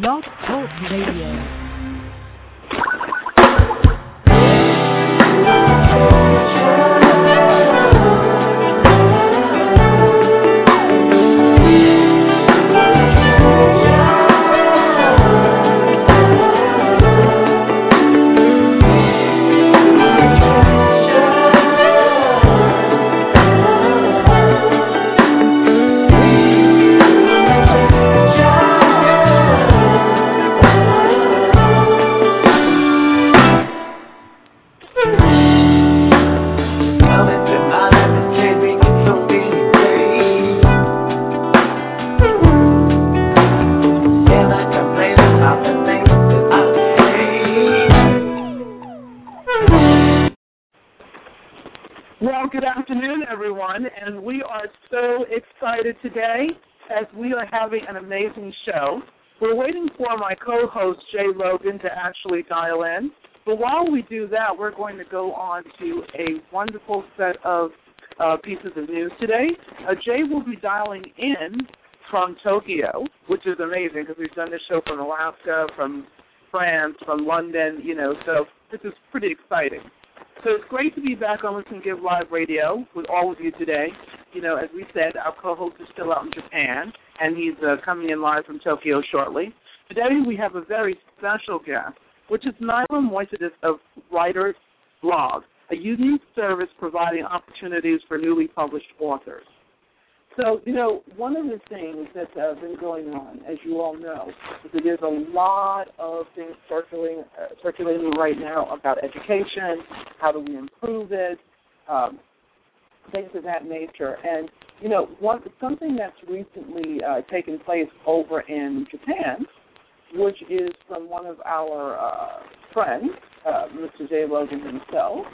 Blog Talk Radio. Amazing show. We're waiting for my co-host Jaee Logan to actually dial in, but while we do that, we're going to go on to a wonderful set of uh, pieces of news today. Uh, Jaee will be dialing in from Tokyo, which is amazing because we've done this show from Alaska, from France, from London, you know, so this is pretty exciting. So it's great to be back on Listen Give Live Radio with all of you today. You know, as we said, our co-host is still out in Japan, and he's uh, coming in live from Tokyo shortly. Today we have a very special guest, which is Nayla Moysidis of Writers Bloq, a unique service providing opportunities for newly published authors. So, you know, one of the things that's uh, been going on, as you all know, is that there's a lot of things circulating, uh, circulating right now about education, how do we improve it, um, things of that nature. And, you know, one, something that's recently uh, taken place over in Japan, which is from one of our uh, friends, uh, Mr. Jaee Logan himself.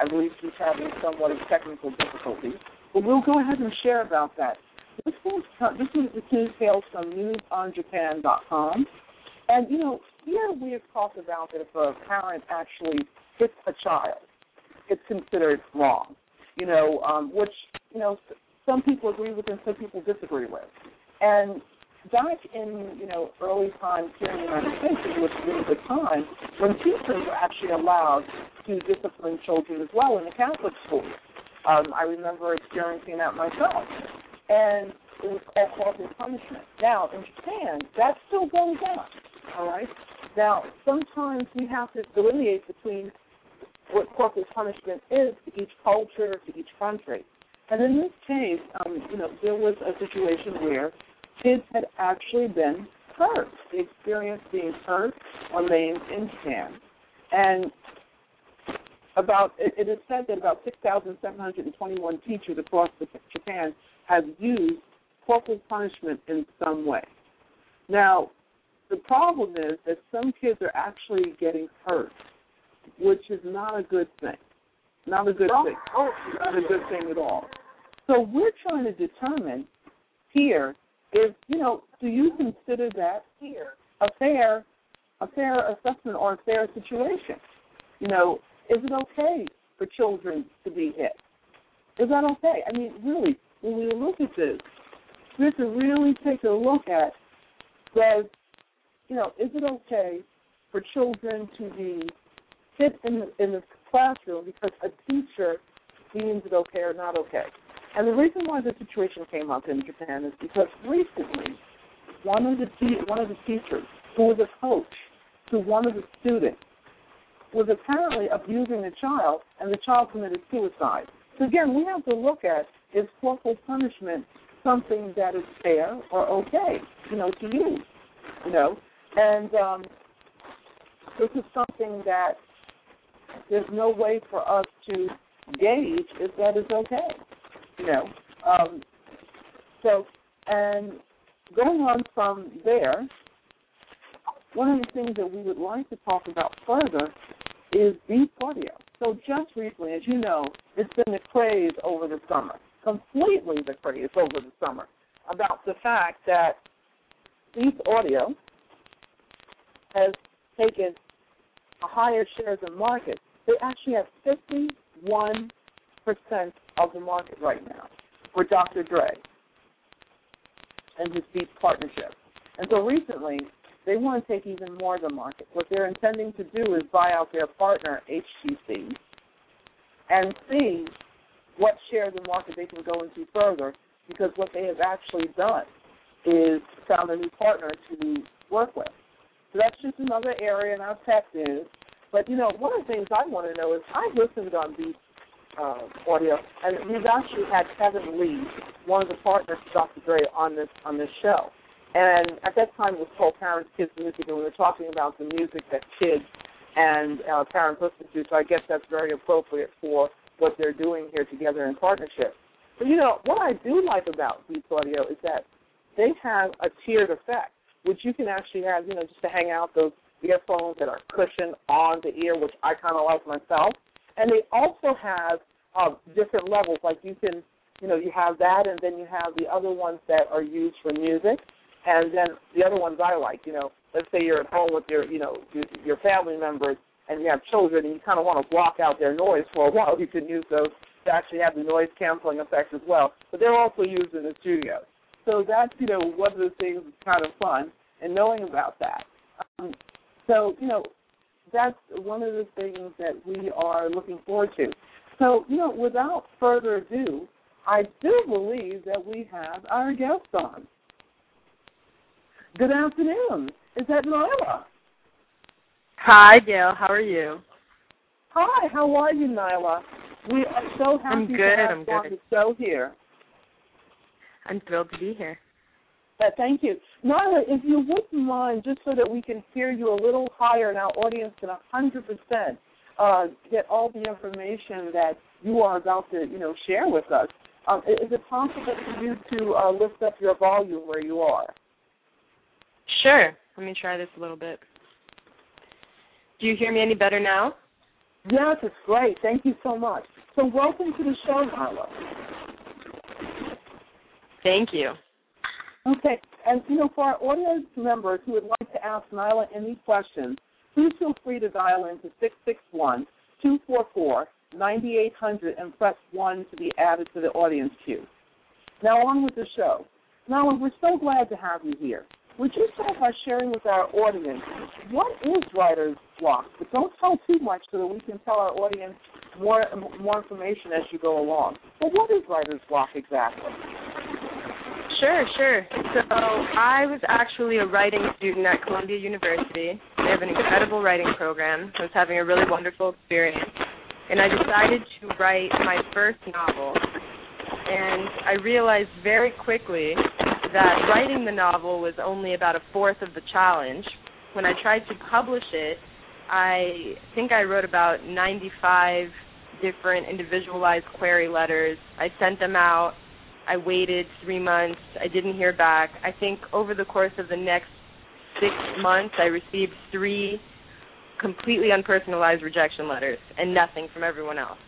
I believe he's having somewhat of technical difficulties. But we'll go ahead and share about that. This is this is the details from newsonjapan.com. And you know, here we have talked about that if a parent actually hits a child, it's considered wrong. You know, um, which you know some people agree with and some people disagree with. And back in you know early times here in the United States, it was really the time when teachers were actually allowed to discipline children as well in the Catholic schools. Um, I remember experiencing that myself. And it was called corporal punishment. Now, in Japan, that still goes on, all right? Now, sometimes we have to delineate between what corporal punishment is to each culture, to each country. And in this case, um, you know, there was a situation where kids had actually been hurt. They experienced being hurt or maimed in Japan. And about it, it is said that about 6,721 teachers across the, Japan have used corporal punishment in some way. Now, the problem is that some kids are actually getting hurt, which is not a good thing. Not a good thing. Oh, oh. Not a good thing at all. So we're trying to determine here if you know, do you consider that here a fair a fair assessment or a fair situation? You know, is it okay for children to be hit? Is that okay? I mean, really, when we look at this, we have to really take a look at does, you know, is it okay for children to be hit in the, in the classroom because a teacher deems it okay or not okay? And the reason why this situation came up in Japan is because recently one of the te- one of the teachers who was a coach to one of the students was apparently abusing the child, and the child committed suicide. So again, we have to look at is corporal punishment something that is fair or okay, you know, to use, you know, and um, this is something that there's no way for us to gauge if that is okay, you know. Um, so, and going on from there, one of the things that we would like to talk about further is beat audio. So just recently, as you know, it's been the craze over the summer, completely the craze over the summer, about the fact that Beats Audio has taken a higher share of the market. They actually have 51% of the market right now for Dr. Dre and his Beats partnership. And so recently, they want to take even more of the market. What they're intending to do is buy out their partner, HTC, and see what share of the market they can go into further because what they have actually done is found a new partner to work with. So that's just another area in our tech news. But you know, one of the things I want to know is I listened on Beat uh, Audio, and we've actually had Kevin Lee, one of the partners of Dr. Dre, on this on this show. And at that time, it was called Parents, Kids, Music, and we were talking about the music that kids and uh, parents listen to. So I guess that's very appropriate for what they're doing here together in partnership. But you know, what I do like about Beats Audio is that they have a tiered effect, which you can actually have, you know, just to hang out those earphones that are cushioned on the ear, which I kind of like myself. And they also have uh, different levels. Like you can, you know, you have that, and then you have the other ones that are used for music, and then the other ones I like. You know, let's say you're at home with your, you know, your family members, and you have children, and you kind of want to block out their noise for a while. You can use those to actually have the noise canceling effect as well. But they're also used in the studio. So that's you know one of the things that's kind of fun and knowing about that. Um, so you know that's one of the things that we are looking forward to. So you know without further ado, I do believe that we have our guest on. Good afternoon. Is that Nayla? Hi, Gail. How are you? Hi. How are you, Nayla? We are so happy I'm good. to have I'm you good. on the show here. I'm thrilled to be here. Thank you. Nayla, if you wouldn't mind, just so that we can hear you a little higher and our audience can 100% uh, get all the information that you are about to, you know, share with us, um, is it possible for you to uh, lift up your volume where you are? Sure. Let me try this a little bit. Do you hear me any better now? Yes, it's great. Thank you so much. So welcome to the show, Nayla. Thank you. Okay, and you know, for our audience members who would like to ask Nayla any questions, please feel free to dial into 661 244 9800 and press 1 to be added to the audience queue. Now, on with the show. Nayla, we're so glad to have you here. Would you start by sharing with our audience what is Writers Bloq? But don't tell too much so that we can tell our audience more more information as you go along. But what is Writers Bloq exactly? Sure, sure. So I was actually a writing student at Columbia University. They have an incredible writing program. I was having a really wonderful experience. And I decided to write my first novel. And I realized very quickly that writing the novel was only about a fourth of the challenge. When I tried to publish it, I think I wrote about 95 different individualized query letters. I sent them out. I waited three months. I didn't hear back. I think over the course of the next six months, I received three completely unpersonalized rejection letters and nothing from everyone else.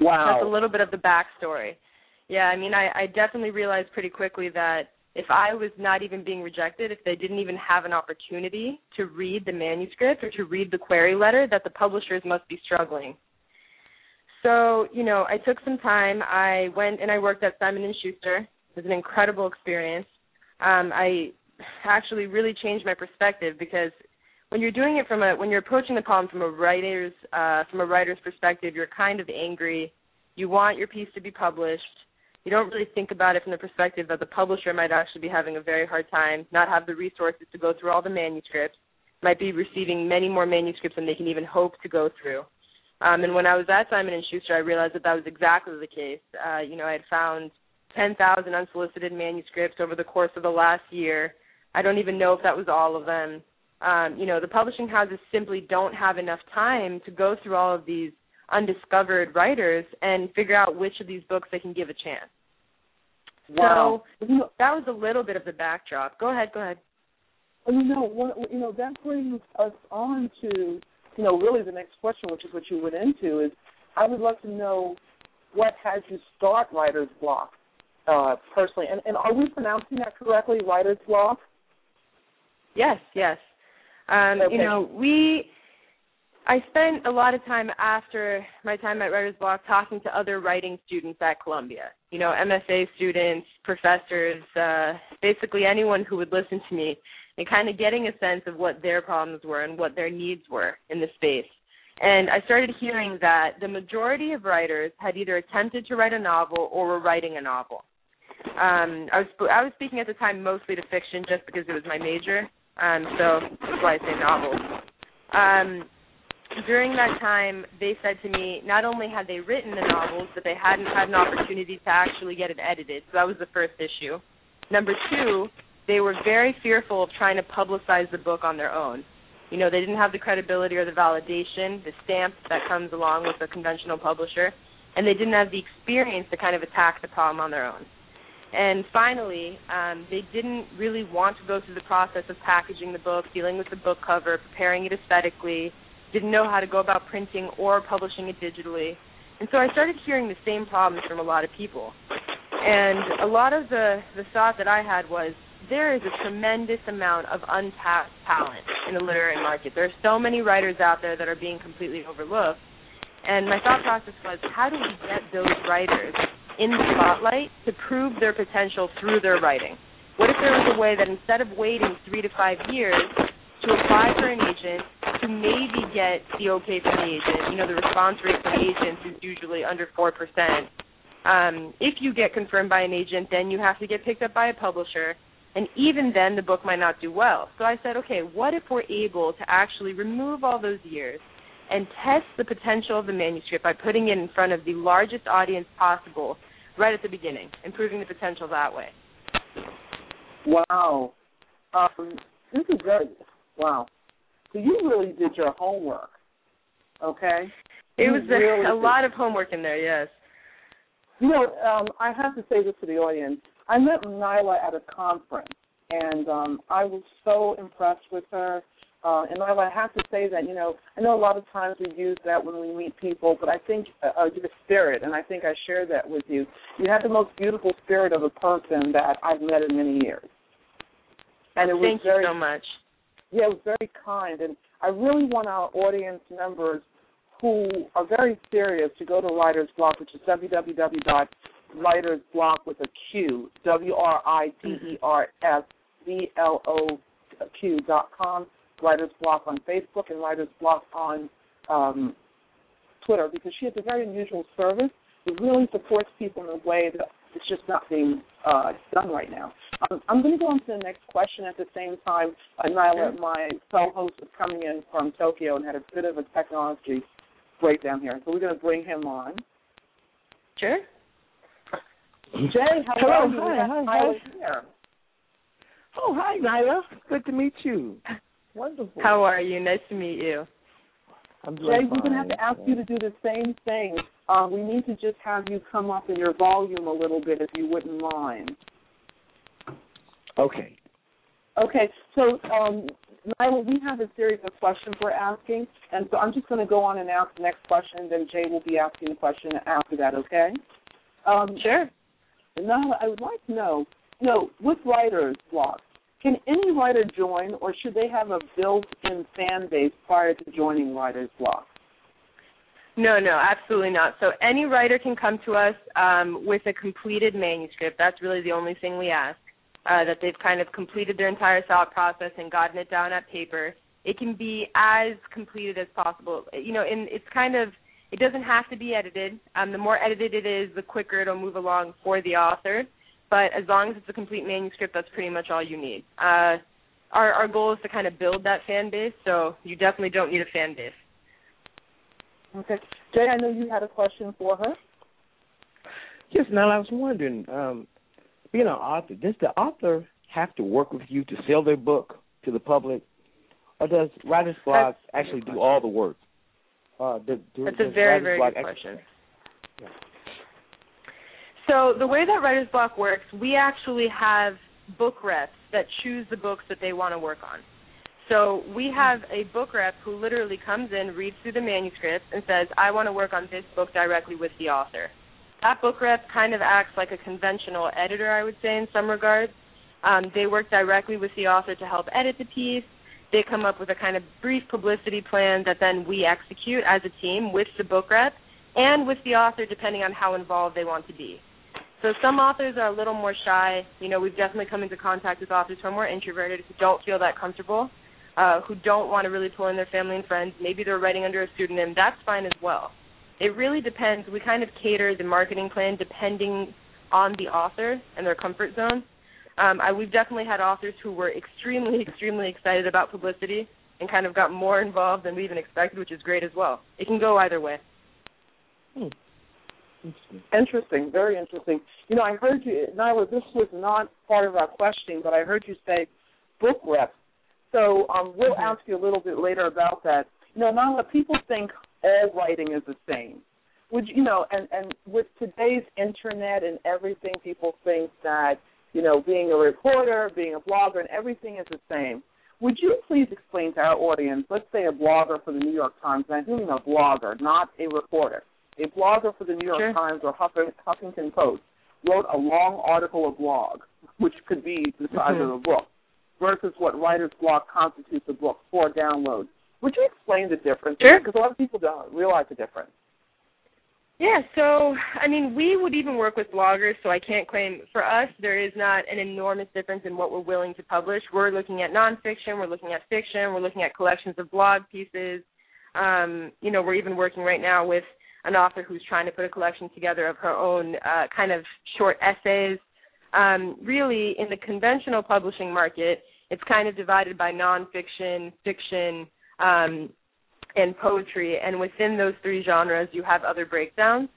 Wow. That's a little bit of the backstory. Yeah, I mean, I, I definitely realized pretty quickly that if I was not even being rejected, if they didn't even have an opportunity to read the manuscript or to read the query letter, that the publishers must be struggling. So, you know, I took some time. I went and I worked at Simon and Schuster. It was an incredible experience. Um, I actually really changed my perspective because when you're doing it from a when you're approaching the problem from a writer's uh, from a writer's perspective, you're kind of angry. You want your piece to be published. You don't really think about it from the perspective that the publisher might actually be having a very hard time, not have the resources to go through all the manuscripts, might be receiving many more manuscripts than they can even hope to go through. Um, and when I was at Simon and Schuster, I realized that that was exactly the case. Uh, you know, I had found 10,000 unsolicited manuscripts over the course of the last year. I don't even know if that was all of them. Um, you know, the publishing houses simply don't have enough time to go through all of these undiscovered writers and figure out which of these books they can give a chance. Wow. So that was a little bit of the backdrop. Go ahead, go ahead. You know, what, you know that brings us on to, you know, really the next question, which is what you went into, is I would love to know what has you start Writers Bloq uh, personally, and, and are we pronouncing that correctly, Writers Bloq? Yes, yes. Um, Okay. You know, we. I spent a lot of time after my time at Writer's Block talking to other writing students at Columbia. You know, MFA students, professors, uh, basically anyone who would listen to me. And kind of getting a sense of what their problems were and what their needs were in the space. And I started hearing that the majority of writers had either attempted to write a novel or were writing a novel. Um, I was I was speaking at the time mostly to fiction just because it was my major, um, so that's why I say novels. Um, during that time, they said to me not only had they written the novels, but they hadn't had an opportunity to actually get it edited. So that was the first issue. Number two, they were very fearful of trying to publicize the book on their own. You know, they didn't have the credibility or the validation, the stamp that comes along with a conventional publisher, and they didn't have the experience to kind of attack the problem on their own. And finally, um, they didn't really want to go through the process of packaging the book, dealing with the book cover, preparing it aesthetically, didn't know how to go about printing or publishing it digitally. And so I started hearing the same problems from a lot of people. And a lot of the, the thought that I had was there is a tremendous amount of untapped talent in the literary market. There are so many writers out there that are being completely overlooked. And my thought process was how do we get those writers in the spotlight to prove their potential through their writing? What if there was a way that instead of waiting three to five years to apply for an agent, to maybe get the okay from the agent, you know, the response rate from agents is usually under 4%. Um, if you get confirmed by an agent, then you have to get picked up by a publisher, and even then the book might not do well. So I said, okay, what if we're able to actually remove all those years and test the potential of the manuscript by putting it in front of the largest audience possible right at the beginning, improving the potential that way. Wow. Um, this is very wow. So you really did your homework. Okay? It You was a, really a lot of homework in there, yes. You know, um, I have to say this to the audience. I met Nayla at a conference, and um, I was so impressed with her. Uh, and Nayla, I have to say that, you know, I know a lot of times we use that when we meet people, but I think uh, uh, your spirit, and I think I share that with you, you have the most beautiful spirit of a person that I've met in many years. And it was Thank very, you so much. yeah, it was very kind. And I really want our audience members who are very serious to go to Writers Bloq, which is www.writersblock with a Q, W R I T E R S B L O Q dot com, Writers Bloq on Facebook, and Writers Bloq on um, Twitter, because she has a very unusual service. It really supports people in a way that it's just not being uh, done right now. Um, I'm going to go on to the next question at the same time. Uh, Nayla, my co-host is coming in from Tokyo and had a bit of a technology breakdown here, so we're going to bring him on. Sure. Jaee, how Hello, are hi, We got hi, Nayla hi. here. Oh, hi, Nayla. Good to meet you. Wonderful. How are you? Nice to meet you. I'm Jaee, doing we're going to have to ask you to do the same thing. Uh, we need to just have you come up in your volume a little bit, if you wouldn't mind. Okay. Okay, so um, Nayla, we have a series of questions we're asking, and so I'm just going to go on and ask the next question, and then Jaee will be asking the question after that. Okay? Um, Sure. Nayla, I would like to know, you know, with Writers Bloq, can any writer join, or should they have a built-in fan base prior to joining Writers Bloq? No, no, absolutely not. So any writer can come to us um, with a completed manuscript. That's really the only thing we ask. Uh, that they've kind of completed their entire thought process and gotten it down at paper. It can be as completed as possible. You know, and it's kind of it doesn't have to be edited. Um, the more edited it is, the quicker it'll move along for the author. But as long as it's a complete manuscript, that's pretty much all you need. Uh, our our goal is to kind of build that fan base, so you definitely don't need a fan base. Okay. Jaee, I know you had a question for her. Yes, now I was wondering, um, being an author, does the author have to work with you to sell their book to the public, or does Writers Bloq actually do all the work? Uh, do, do, That's a very, very good actually- question. So the way that Writers Bloq works, we actually have book reps that choose the books that they want to work on. So we have a book rep who literally comes in, reads through the manuscript, and says, I want to work on this book directly with the author. That book rep kind of acts like a conventional editor, I would say, in some regards. Um, they work directly with the author to help edit the piece. They come up with a kind of brief publicity plan that then we execute as a team with the book rep and with the author, depending on how involved they want to be. So some authors are a little more shy. You know, we've definitely come into contact with authors who are more introverted, who don't feel that comfortable, uh, who don't want to really pull in their family and friends. Maybe they're writing under a pseudonym. That's fine as well. It really depends. We kind of cater the marketing plan depending on the author and their comfort zone. Um, I, we've definitely had authors who were extremely, extremely excited about publicity and kind of got more involved than we even expected, which is great as well. It can go either way. Hmm. Interesting. interesting, very interesting. You know, I heard you, Nayla. This was not part of our questioning, but I heard you say book reps. So um, we'll mm-hmm. ask you a little bit later about that. You know, Nayla, people think all writing is the same. Would you, you know, and and with today's internet and everything, people think that you know, being a reporter, being a blogger, and everything is the same. Would you please explain to our audience, let's say a blogger for the New York Times, and I do mean a blogger, not a reporter, a blogger for the New York sure. Times or Huffington Post wrote a long article or blog, which could be the size mm-hmm. of a book, versus what Writers Bloq constitutes a book for download. Would you explain the difference? Sure. Because a lot of people don't realize the difference. Yeah, so I mean, we would even work with bloggers, so I can't claim for us there is not an enormous difference in what we're willing to publish. We're looking at nonfiction, we're looking at fiction, we're looking at collections of blog pieces. Um, you know, we're even working right now with an author who's trying to put a collection together of her own uh, kind of short essays. Um, really, in the conventional publishing market, it's kind of divided by nonfiction, fiction, um, and poetry, and within those three genres, you have other breakdowns.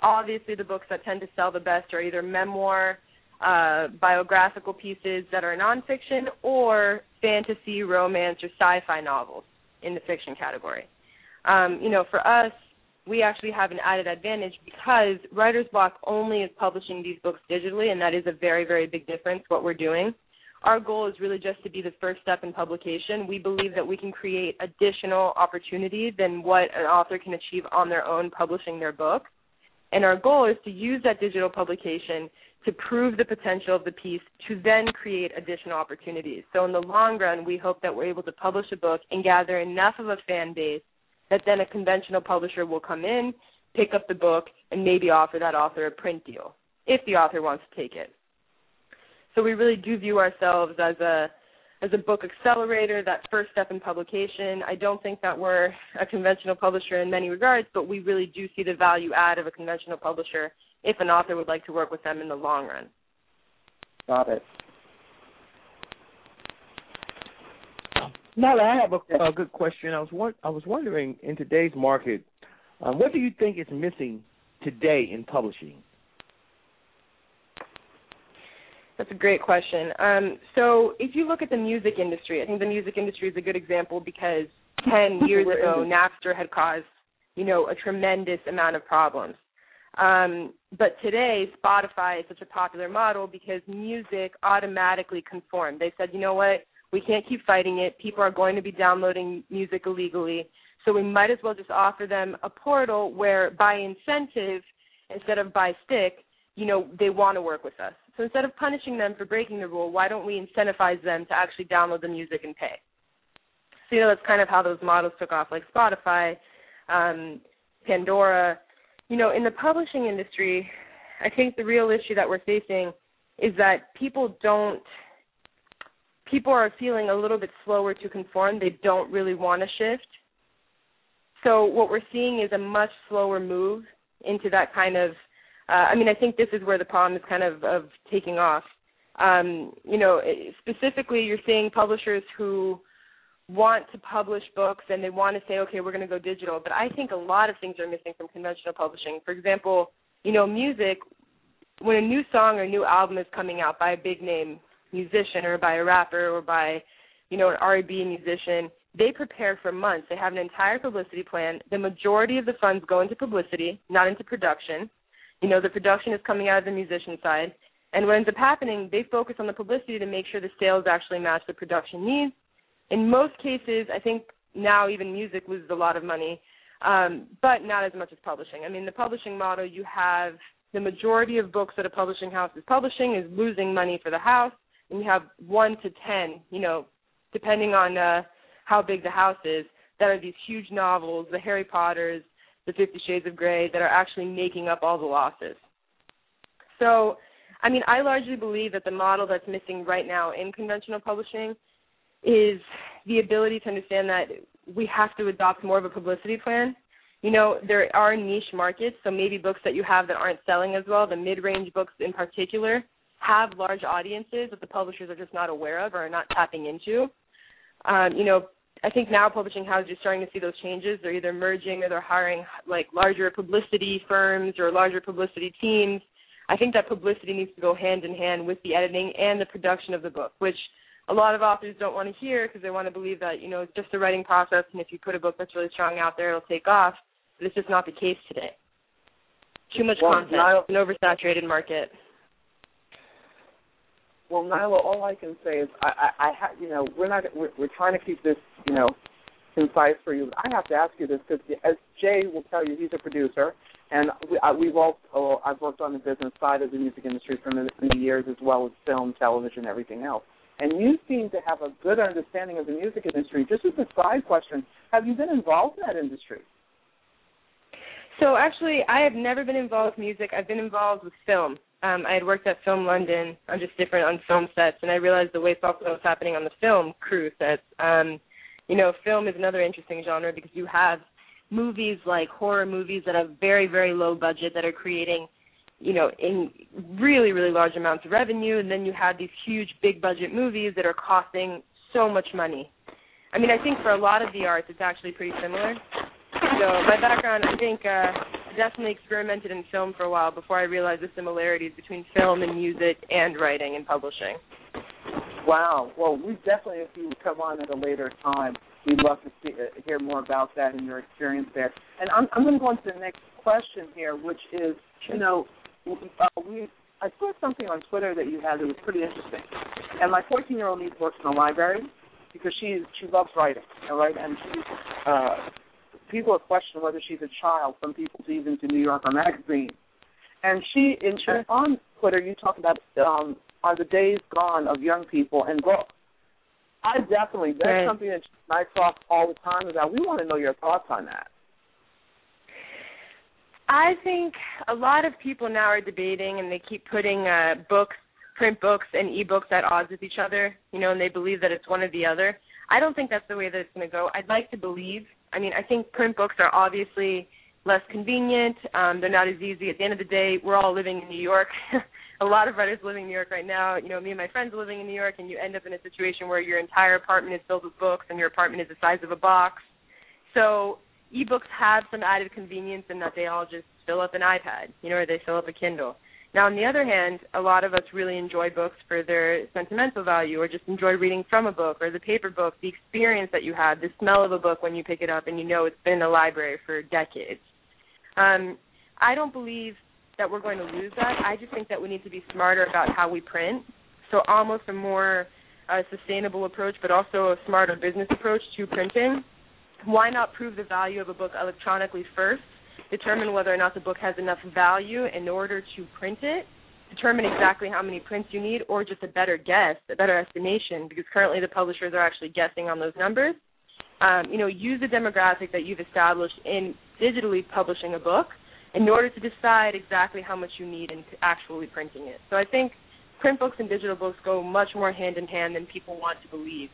Obviously, the books that tend to sell the best are either memoir, uh, biographical pieces that are nonfiction, or fantasy, romance, or sci-fi novels in the fiction category. Um, you know, for us, we actually have an added advantage because Writers Bloq only is publishing these books digitally, and that is a very, very big difference what we're doing our goal is really just to be the first step in publication. We believe that we can create additional opportunity than what an author can achieve on their own publishing their book. And our goal is to use that digital publication to prove the potential of the piece to then create additional opportunities. So in the long run, we hope that we're able to publish a book and gather enough of a fan base that then a conventional publisher will come in, pick up the book, and maybe offer that author a print deal if the author wants to take it. So we really do view ourselves as a as a book accelerator, that first step in publication. I don't think that we're a conventional publisher in many regards, but we really do see the value add of a conventional publisher if an author would like to work with them in the long run. Got it. Now I have a, a, good question. I was I was wondering in today's market, um, what do you think is missing today in publishing? That's a great question. Um, so if you look at the music industry, I think the music industry is a good example because 10 years ago, Napster had caused, you know, a tremendous amount of problems. Um, but today, Spotify is such a popular model because music automatically conformed. They said, you know what, we can't keep fighting it. People are going to be downloading music illegally. So we might as well just offer them a portal where by incentive instead of by stick, you know, they want to work with us. So instead of punishing them for breaking the rule, why don't we incentivize them to actually download the music and pay? So, you know, that's kind of how those models took off, like Spotify, um, Pandora. You know, in the publishing industry, I think the real issue that we're facing is that people don't people are feeling a little bit slower to conform. They don't really want to shift. So what we're seeing is a much slower move into that kind of uh, I mean, I think this is where the problem is kind of of taking off. Um, you know, specifically, you're seeing publishers who want to publish books and they want to say, okay, we're going to go digital. But I think a lot of things are missing from conventional publishing. For example, you know, music. When a new song or new album is coming out by a big name musician or by a rapper or by, you know, an R&B musician, they prepare for months. They have an entire publicity plan. The majority of the funds go into publicity, not into production. You know, the production is coming out of the musician side. And what ends up happening, they focus on the publicity to make sure the sales actually match the production needs. In most cases, I think now even music loses a lot of money, um, but not as much as publishing. I mean, the publishing model, you have the majority of books that a publishing house is publishing is losing money for the house, and you have one to ten, you know, depending on uh, how big the house is, that are these huge novels, the Harry Potters, the Fifty Shades of Grey that are actually making up all the losses. So, I mean, I largely believe that the model that's missing right now in conventional publishing is the ability to understand that we have to adopt more of a publicity plan. You know, there are niche markets, so maybe books that you have that aren't selling as well, the mid-range books in particular, have large audiences that the publishers are just not aware of or are not tapping into. Um, you know, I think now publishing houses are starting to see those changes. They're either merging or they're hiring like larger publicity firms or larger publicity teams. I think that publicity needs to go hand in hand with the editing and the production of the book, which a lot of authors don't want to hear because they want to believe that you know it's just a writing process, and if you put a book that's really strong out there, it'll take off. But it's just not the case today. Too much well, content, an oversaturated market. Well, Nayla, all I can say is I, I, I ha, you know, we're not we're, we're trying to keep this, you know, concise for you. I have to ask you this because, as Jaee will tell you, he's a producer, and we, I, we've all oh, I've worked on the business side of the music industry for many years, as well as film, television, everything else. And you seem to have a good understanding of the music industry. Just as a side question, have you been involved in that industry? So actually, I have never been involved with music. I've been involved with film. Um, I had worked at Film London on just different on film sets, and I realized the way software was happening on the film crew sets. Um, you know, film is another interesting genre because you have movies like horror movies that have very very low budget that are creating you know in really really large amounts of revenue and then you have these huge big budget movies that are costing so much money i mean i think for a lot of the arts it's actually pretty similar so my background i think uh definitely experimented in film for a while before i realized the similarities between film and music and writing and publishing Wow. Well, we definitely, if you come on at a later time, we'd love to see, uh, hear more about that and your experience there. And I'm, I'm going to go on to the next question here, which is, you know, uh, we I saw something on Twitter that you had that was pretty interesting. And my 14 year old niece works in the library because she she loves writing, right? And she, uh, people have questioned whether she's a child from People's Even to New Yorker magazine. And she, in sure. on Twitter, you talk about um, are the days gone of young people and books. I definitely that's right. something that I talk all the time about. We want to know your thoughts on that. I think a lot of people now are debating and they keep putting uh books, print books and ebooks at odds with each other, you know, and they believe that it's one or the other. I don't think that's the way that it's going to go. I'd like to believe. I mean, I think print books are obviously less convenient. Um, they're not as easy. At the end of the day, we're all living in New York. a lot of writers living in New York right now. You know, me and my friends are living in New York, and you end up in a situation where your entire apartment is filled with books, and your apartment is the size of a box. So ebooks have some added convenience in that they all just fill up an iPad, you know, or they fill up a Kindle. Now, on the other hand, a lot of us really enjoy books for their sentimental value, or just enjoy reading from a book, or the paper book, the experience that you have, the smell of a book when you pick it up, and you know it's been in the library for decades. Um, I don't believe that we're going to lose that. I just think that we need to be smarter about how we print. So almost a more uh, sustainable approach, but also a smarter business approach to printing. Why not prove the value of a book electronically first? Determine whether or not the book has enough value in order to print it. Determine exactly how many prints you need, or just a better guess, a better estimation, because currently the publishers are actually guessing on those numbers. Um, you know, use the demographic that you've established in digitally publishing a book in order to decide exactly how much you need in actually printing it. So I think print books and digital books go much more hand in hand than people want to believe.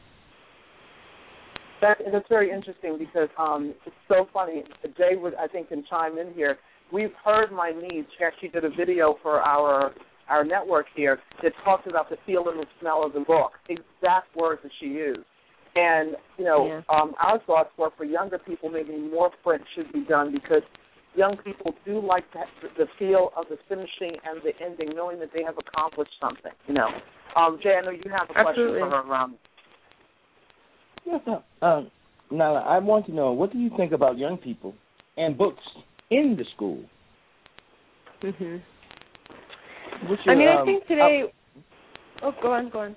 That that's very interesting because um, it's so funny. Jaee would I think can chime in here. We've heard my niece. She actually did a video for our our network here that talks about the feel and the smell of the book. Exact words that she used. And you know, yeah. um, our thoughts were for younger people, maybe more print should be done because young people do like that, the feel of the finishing and the ending, knowing that they have accomplished something. You know, um, Jaee, I know you have a Absolutely. question for her around. Yes, uh, um, now I want to know what do you think about young people and books in the school? Mhm. Your, I mean, um, I think today. oh, go on, go on.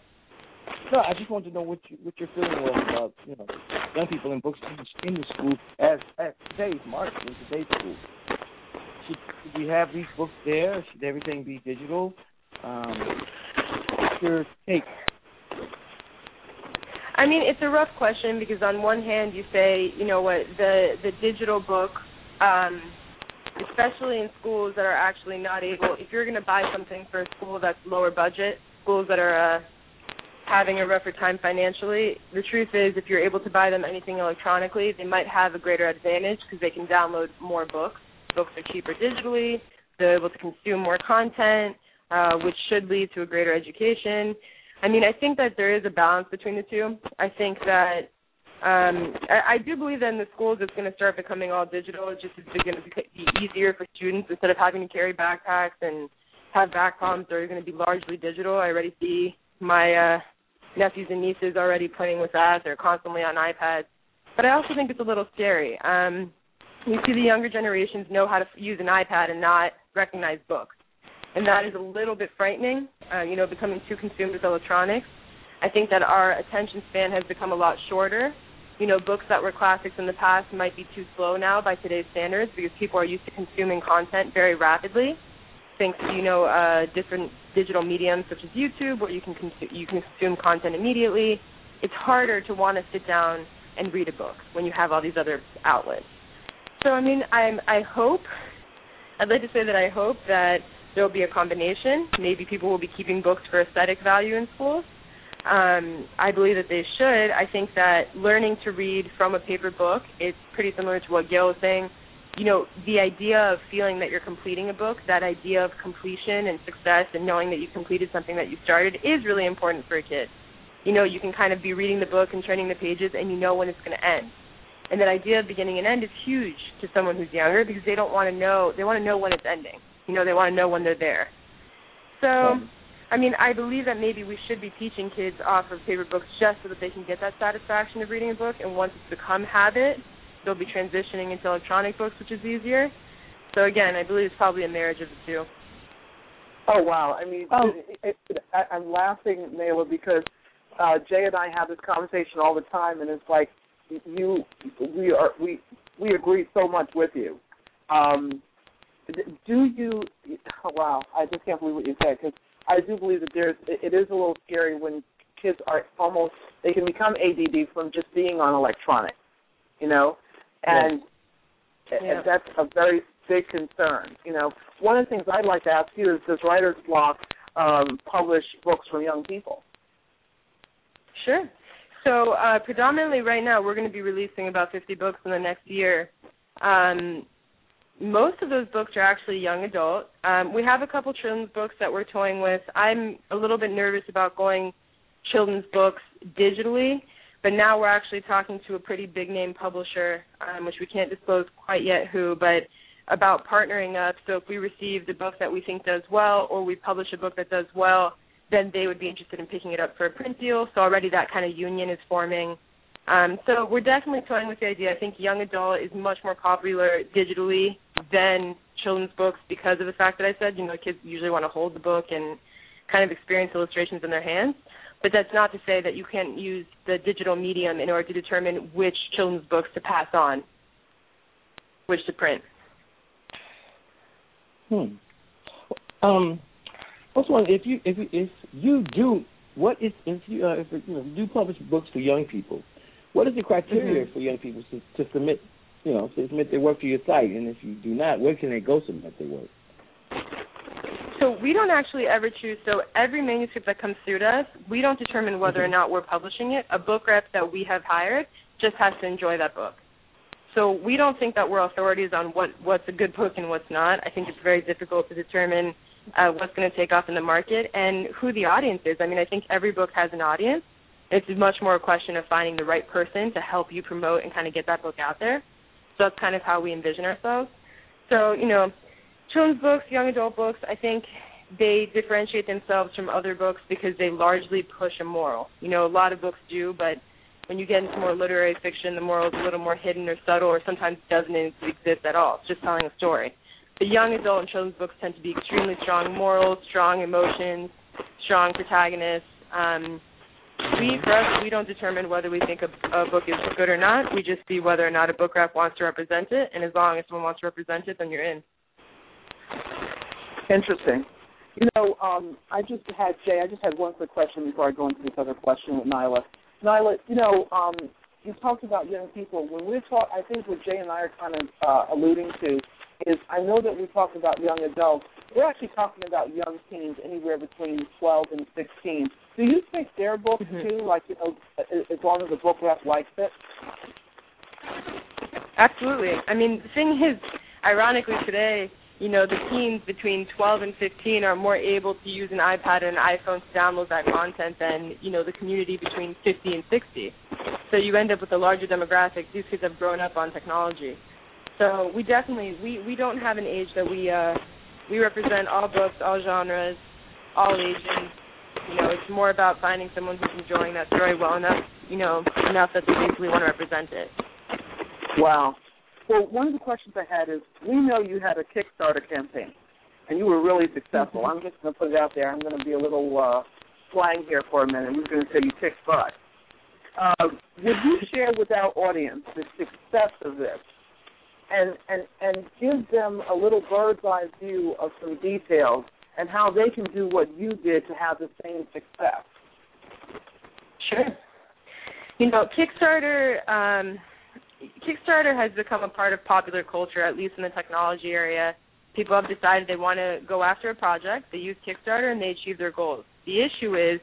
No, I just want to know what you what your feeling was about you know young people and books in the school as as today's market in today's school. Should, should we have these books there? Should everything be digital? Um, what's your take? I mean, it's a rough question because on one hand you say, you know what, the the digital book um, especially in schools that are actually not able. If you're going to buy something for a school that's lower budget, schools that are uh, having a rougher time financially, the truth is, if you're able to buy them anything electronically, they might have a greater advantage because they can download more books. Books are cheaper digitally. They're able to consume more content, uh, which should lead to a greater education. I mean, I think that there is a balance between the two. I think that um, I, I do believe that in the schools it's going to start becoming all digital. It's just it's going to be easier for students instead of having to carry backpacks and have back problems. They're going to be largely digital. I already see my uh, nephews and nieces already playing with that. They're constantly on iPads. But I also think it's a little scary. Um, you see the younger generations know how to use an iPad and not recognize books and that is a little bit frightening. Uh, you know, becoming too consumed with electronics. I think that our attention span has become a lot shorter. You know, books that were classics in the past might be too slow now by today's standards because people are used to consuming content very rapidly, thanks to you know uh, different digital mediums such as YouTube, where you can consume you can consume content immediately. It's harder to want to sit down and read a book when you have all these other outlets. So I mean, I'm I hope I'd like to say that I hope that there will be a combination. Maybe people will be keeping books for aesthetic value in schools. Um, I believe that they should. I think that learning to read from a paper book is pretty similar to what Gail was saying. You know, the idea of feeling that you're completing a book, that idea of completion and success and knowing that you completed something that you started is really important for a kid. You know, you can kind of be reading the book and turning the pages and you know when it's going to end. And that idea of beginning and end is huge to someone who's younger because they don't want to know, they want to know when it's ending you know, they want to know when they're there. So, I mean, I believe that maybe we should be teaching kids off of paper books just so that they can get that satisfaction of reading a book. And once it's become habit, they'll be transitioning into electronic books, which is easier. So again, I believe it's probably a marriage of the two. Oh wow! I mean, oh. It, it, I, I'm laughing, Nayla, because uh, Jaee and I have this conversation all the time, and it's like you, we are, we, we agree so much with you. Um, do you? Oh, wow, I just can't believe what you said because I do believe that there's. It is a little scary when kids are almost they can become ADD from just being on electronic, you know, and, yeah. and that's a very big concern. You know, one of the things I'd like to ask you is does Writers Bloq um, publish books for young people? Sure. So uh, predominantly right now we're going to be releasing about 50 books in the next year. Um, most of those books are actually young adult. Um, we have a couple children's books that we're toying with. I'm a little bit nervous about going children's books digitally, but now we're actually talking to a pretty big name publisher, um, which we can't disclose quite yet who, but about partnering up. So if we receive the book that we think does well, or we publish a book that does well, then they would be interested in picking it up for a print deal. So already that kind of union is forming. Um, so we're definitely toying with the idea. I think young adult is much more popular digitally than children's books because of the fact that I said, you know, kids usually want to hold the book and kind of experience illustrations in their hands. But that's not to say that you can't use the digital medium in order to determine which children's books to pass on, which to print. Hmm. Um, wondering if you if you, if you do what is if you uh, if you know do publish books for young people, what is the criteria mm-hmm. for young people to, to submit you know, submit their work to your site. And if you do not, where can they go submit their work? So we don't actually ever choose. So every manuscript that comes through to us, we don't determine whether mm-hmm. or not we're publishing it. A book rep that we have hired just has to enjoy that book. So we don't think that we're authorities on what what's a good book and what's not. I think it's very difficult to determine uh, what's going to take off in the market and who the audience is. I mean, I think every book has an audience. It's much more a question of finding the right person to help you promote and kind of get that book out there. That's kind of how we envision ourselves. So, you know, children's books, young adult books, I think they differentiate themselves from other books because they largely push a moral. You know, a lot of books do, but when you get into more literary fiction, the moral is a little more hidden or subtle, or sometimes doesn't exist at all. It's just telling a story. The young adult and children's books tend to be extremely strong morals, strong emotions, strong protagonists. Um, we for us we don't determine whether we think a, a book is good or not. We just see whether or not a book rep wants to represent it, and as long as someone wants to represent it, then you're in. Interesting. You know, um, I just had Jaee. I just had one quick question before I go into this other question with Nayla. Nayla, you know, um, you talked about young people. When we're talk, I think what Jaee and I are kind of uh, alluding to is I know that we talked about young adults. We're actually talking about young teens, anywhere between 12 and 16. Do you think their books mm-hmm. too, like you know, as long as the book rep likes it? Absolutely. I mean, the thing is, ironically today, you know, the teens between 12 and 15 are more able to use an iPad and an iPhone to download that content than, you know, the community between 50 and 60. So you end up with a larger demographic. These kids have grown up on technology. So we definitely we we don't have an age that we uh we represent all books, all genres, all ages. You know, it's more about finding someone who's enjoying that story well enough, you know, enough that they basically want to represent it. Wow. Well, one of the questions I had is, we know you had a Kickstarter campaign, and you were really successful. Mm-hmm. I'm just going to put it out there. I'm going to be a little uh, slang here for a minute. We're going to say you kicked butt. Uh, would you share with our audience the success of this, and and and give them a little bird's eye view of some details and how they can do what you did to have the same success? Sure. You know, Kickstarter. Um, Kickstarter has become a part of popular culture, at least in the technology area. People have decided they want to go after a project, they use Kickstarter, and they achieve their goals. The issue is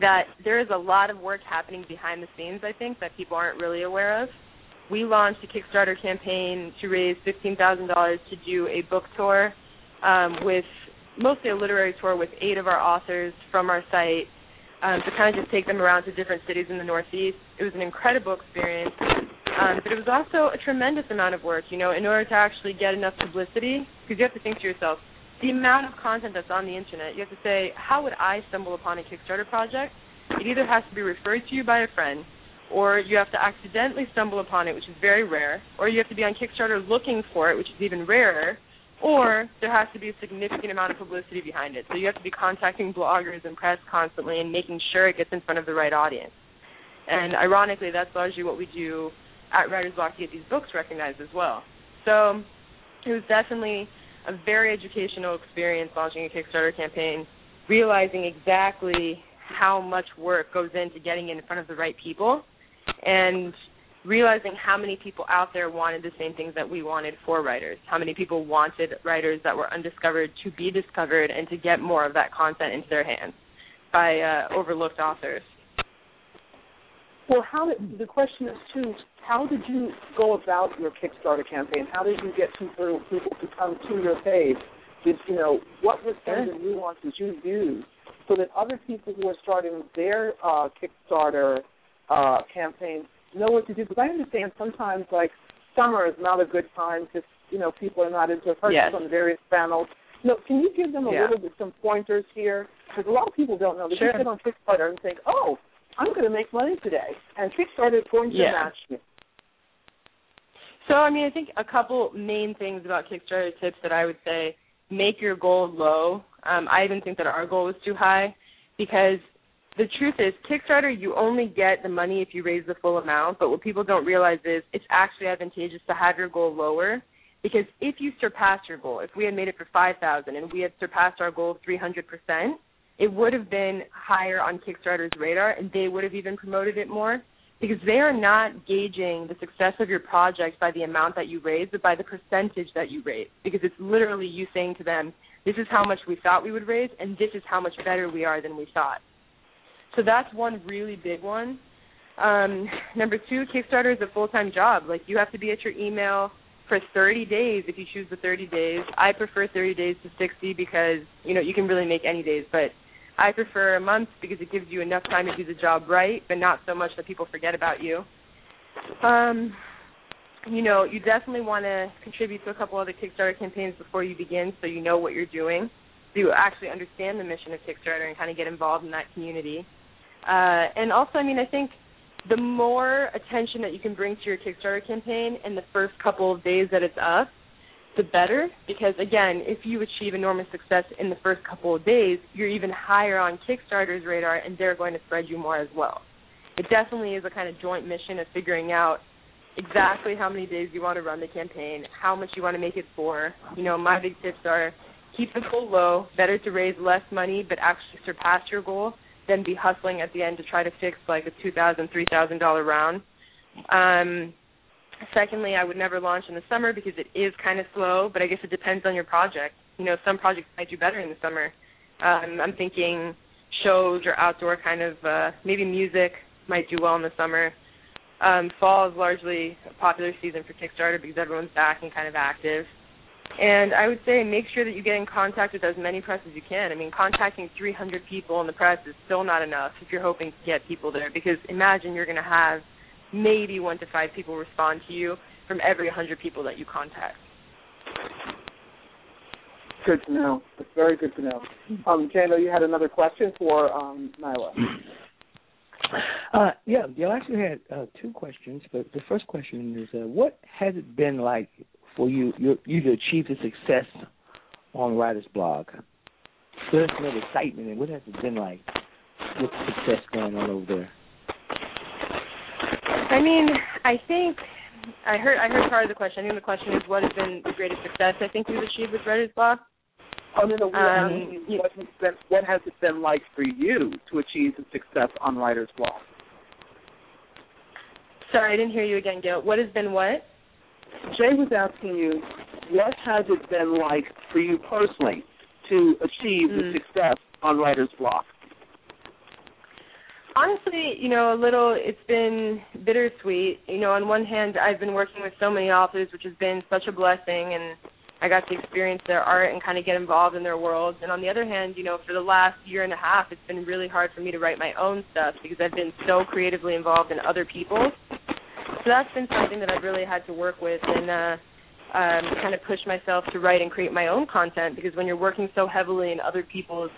that there is a lot of work happening behind the scenes, I think, that people aren't really aware of. We launched a Kickstarter campaign to raise $15,000 to do a book tour um, with mostly a literary tour with eight of our authors from our site um, to kind of just take them around to different cities in the Northeast. It was an incredible experience. Um, but it was also a tremendous amount of work, you know, in order to actually get enough publicity, because you have to think to yourself, the amount of content that's on the internet, you have to say, how would I stumble upon a Kickstarter project? It either has to be referred to you by a friend, or you have to accidentally stumble upon it, which is very rare, or you have to be on Kickstarter looking for it, which is even rarer, or there has to be a significant amount of publicity behind it. So you have to be contacting bloggers and press constantly and making sure it gets in front of the right audience. And ironically, that's largely what we do at Writers Bloq to get these books recognized as well. So it was definitely a very educational experience launching a Kickstarter campaign, realizing exactly how much work goes into getting it in front of the right people, and realizing how many people out there wanted the same things that we wanted for writers. How many people wanted writers that were undiscovered to be discovered and to get more of that content into their hands by uh, overlooked authors. Well, how did the question is too? How did you go about your Kickstarter campaign? How did you get people people to come to your page? Did you know what were some of the nuances you used so that other people who are starting their uh, Kickstarter uh, campaign know what to do? Because I understand sometimes like summer is not a good time because you know people are not into purchase yes. on the various channels. No, can you give them a yeah. little bit some pointers here? Because a lot of people don't know. They sure. just get on Kickstarter and think, oh, I'm going to make money today, and Kickstarter is going to yeah. match me. So, I mean, I think a couple main things about Kickstarter tips that I would say make your goal low. Um, I even think that our goal was too high because the truth is, Kickstarter, you only get the money if you raise the full amount. But what people don't realize is it's actually advantageous to have your goal lower because if you surpass your goal, if we had made it for five thousand and we had surpassed our goal three hundred percent, it would have been higher on Kickstarter's radar and they would have even promoted it more because they are not gauging the success of your project by the amount that you raise, but by the percentage that you raise. Because it's literally you saying to them, this is how much we thought we would raise, and this is how much better we are than we thought. So that's one really big one. Um, number two, Kickstarter is a full time job. Like you have to be at your email for 30 days if you choose the 30 days. I prefer 30 days to 60 because you know you can really make any days, but I prefer a month because it gives you enough time to do the job right, but not so much that people forget about you. Um, you know, you definitely want to contribute to a couple other Kickstarter campaigns before you begin, so you know what you're doing, so you actually understand the mission of Kickstarter and kind of get involved in that community. Uh, and also, I mean, I think the more attention that you can bring to your Kickstarter campaign in the first couple of days that it's up, the better because again, if you achieve enormous success in the first couple of days, you're even higher on Kickstarter's radar and they're going to spread you more as well. It definitely is a kind of joint mission of figuring out exactly how many days you want to run the campaign, how much you want to make it for. You know, my big tips are keep the goal low, better to raise less money but actually surpass your goal than be hustling at the end to try to fix like a two thousand, three thousand dollar round. Um Secondly, I would never launch in the summer because it is kind of slow, but I guess it depends on your project. You know, some projects might do better in the summer. Um, I'm thinking shows or outdoor kind of uh, maybe music might do well in the summer. Um, fall is largely a popular season for Kickstarter because everyone's back and kind of active. And I would say make sure that you get in contact with as many press as you can. I mean, contacting 300 people in the press is still not enough if you're hoping to get people there because imagine you're going to have maybe one to five people respond to you from every 100 people that you contact. Good to know. It's very good to know. Um, Jaylo, you had another question for um, Nayla. Uh, yeah, you actually had uh, two questions, but the first question is, uh, what has it been like for you you, you to achieve the success on Writers Bloq? There's no excitement, and what has it been like with the success going on over there? I mean, I think I heard I heard part of the question. I think the question is what has been the greatest success I think we've achieved with Writers Bloq. Oh no, no. Um, what, has been, what has it been like for you to achieve the success on Writers Bloq? Sorry, I didn't hear you again, Gail. What has been what? Jaee was asking you, what has it been like for you personally to achieve mm. the success on Writers Bloq? Honestly, you know, a little. It's been bittersweet. You know, on one hand, I've been working with so many authors, which has been such a blessing, and I got to experience their art and kind of get involved in their worlds. And on the other hand, you know, for the last year and a half, it's been really hard for me to write my own stuff because I've been so creatively involved in other people's so that's been something that I've really had to work with and uh um kind of push myself to write and create my own content because when you're working so heavily in other people's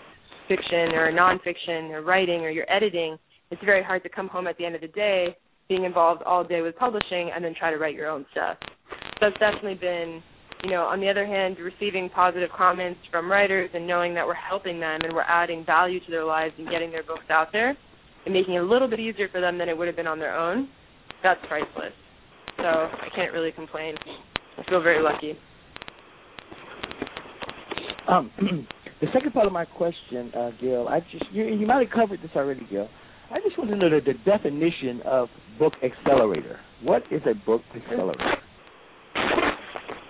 fiction or nonfiction or writing or you're editing, it's very hard to come home at the end of the day being involved all day with publishing and then try to write your own stuff. So it's definitely been, you know, on the other hand, receiving positive comments from writers and knowing that we're helping them and we're adding value to their lives and getting their books out there and making it a little bit easier for them than it would have been on their own that's priceless. So I can't really complain. I feel very lucky. Um, the second part of my question, uh, Gail, I just you, you might have covered this already, Gail. I just want to know the, the definition of book accelerator. What is a book accelerator?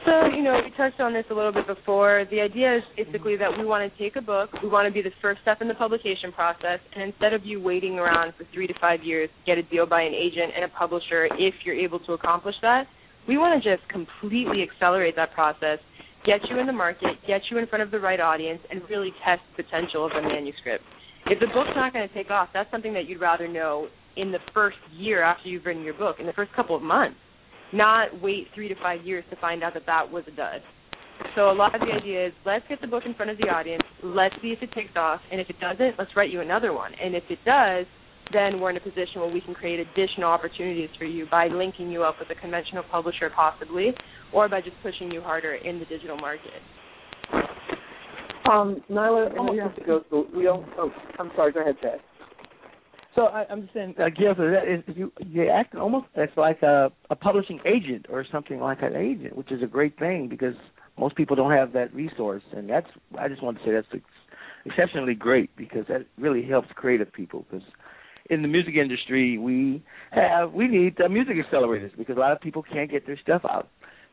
So, you know, we touched on this a little bit before. The idea is basically that we want to take a book, we want to be the first step in the publication process, and instead of you waiting around for three to five years to get a deal by an agent and a publisher, if you're able to accomplish that, we want to just completely accelerate that process, get you in the market, get you in front of the right audience, and really test the potential of a manuscript. If the book's not going to take off, that's something that you'd rather know in the first year after you've written your book, in the first couple of months not wait three to five years to find out that that was a dud. So a lot of the idea is let's get the book in front of the audience, let's see if it takes off, and if it doesn't, let's write you another one. And if it does, then we're in a position where we can create additional opportunities for you by linking you up with a conventional publisher possibly, or by just pushing you harder in the digital market. Um, Nayla, we have to go through. We don't, oh, I'm sorry. Go ahead, Ted. So I, I'm just saying, uh, Gail, so that is, you you act almost as like a, a publishing agent or something like an agent, which is a great thing because most people don't have that resource, and that's I just want to say that's ex- exceptionally great because that really helps creative people because in the music industry we have we need uh, music accelerators because a lot of people can't get their stuff out.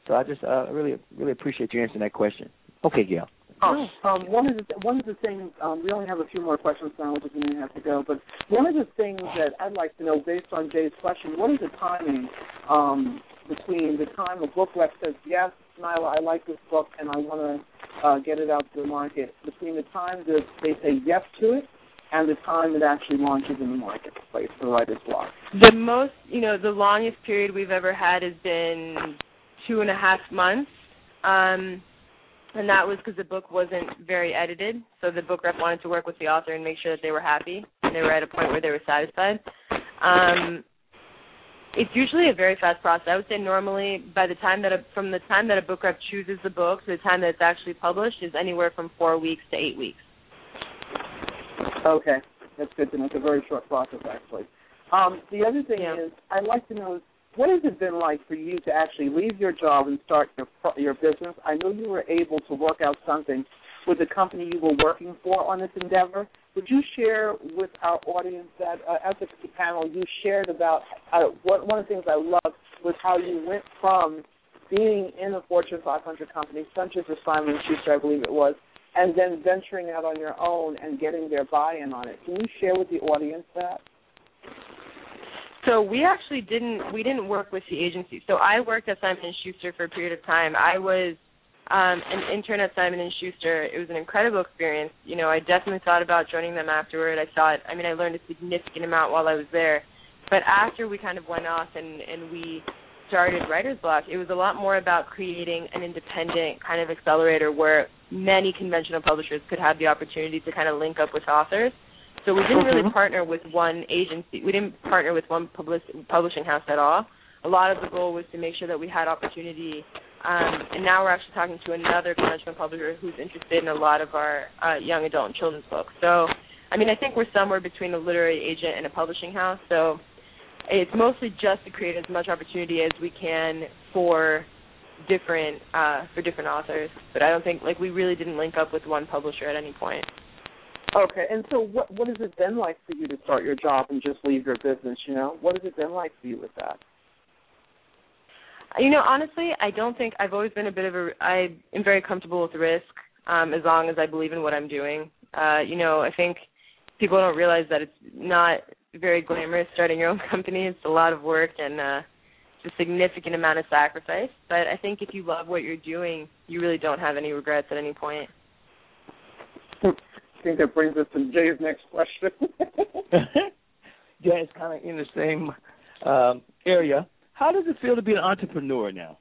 So I just uh, really really appreciate you answering that question. Okay, Gail. Oh, um, one of the one of the things um, we only have a few more questions now, which is going to have to go. But one of the things that I'd like to know, based on Jaee's question, what is the timing um, between the time a book rep says yes, Nayla, I like this book and I want to uh, get it out to the market, between the time that they say yes to it and the time it actually launches in the marketplace the Writers Bloq? The most, you know, the longest period we've ever had has been two and a half months. Um, and that was because the book wasn't very edited. So the book rep wanted to work with the author and make sure that they were happy and they were at a point where they were satisfied. Um, it's usually a very fast process. I would say normally by the time that a, from the time that a book rep chooses the book to the time that it's actually published is anywhere from four weeks to eight weeks. Okay, that's good to know. It's a very short process actually. Um, the other thing yeah. is I'd like to know what has it been like for you to actually leave your job and start your your business? I know you were able to work out something with the company you were working for on this endeavor. Would you share with our audience that, uh, as a panel, you shared about uh, what, one of the things I loved was how you went from being in a Fortune 500 company, such as Simon Schuster, I believe it was, and then venturing out on your own and getting their buy-in on it. Can you share with the audience that? So we actually didn't we didn't work with the agency. So I worked at Simon and Schuster for a period of time. I was um, an intern at Simon and Schuster. It was an incredible experience. You know, I definitely thought about joining them afterward. I thought, I mean, I learned a significant amount while I was there. But after we kind of went off and and we started Writers Bloq, it was a lot more about creating an independent kind of accelerator where many conventional publishers could have the opportunity to kind of link up with authors. So we didn't really partner with one agency. We didn't partner with one public, publishing house at all. A lot of the goal was to make sure that we had opportunity. Um, and now we're actually talking to another conventional publisher who's interested in a lot of our uh, young adult and children's books. So, I mean, I think we're somewhere between a literary agent and a publishing house. So it's mostly just to create as much opportunity as we can for different uh, for different authors. But I don't think like we really didn't link up with one publisher at any point. Okay, and so what what has it been like for you to start your job and just leave your business? You know, what has it been like for you with that? You know, honestly, I don't think I've always been a bit of a. I am very comfortable with risk um, as long as I believe in what I'm doing. Uh, you know, I think people don't realize that it's not very glamorous starting your own company. It's a lot of work and uh it's a significant amount of sacrifice. But I think if you love what you're doing, you really don't have any regrets at any point. I think that brings us to Jaee's next question. yeah, it's kind of in the same um, area. How does it feel to be an entrepreneur now?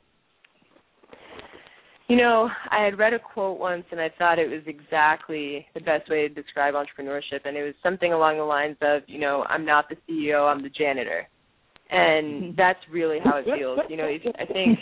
You know, I had read a quote once and I thought it was exactly the best way to describe entrepreneurship and it was something along the lines of, you know, I'm not the CEO, I'm the janitor. And that's really how it feels. You know, I think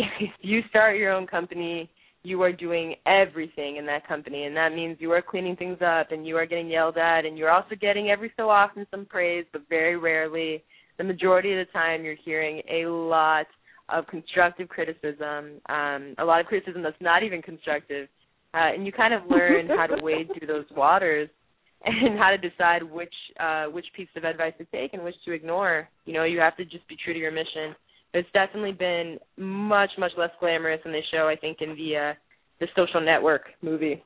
if you start your own company, you are doing everything in that company and that means you are cleaning things up and you are getting yelled at and you're also getting every so often some praise, but very rarely the majority of the time you're hearing a lot of constructive criticism, um, a lot of criticism that's not even constructive, uh, and you kind of learn how to wade through those waters and how to decide which uh, which piece of advice to take and which to ignore. You know, you have to just be true to your mission. It's definitely been much much less glamorous than they show, I think, in the uh, the Social Network movie.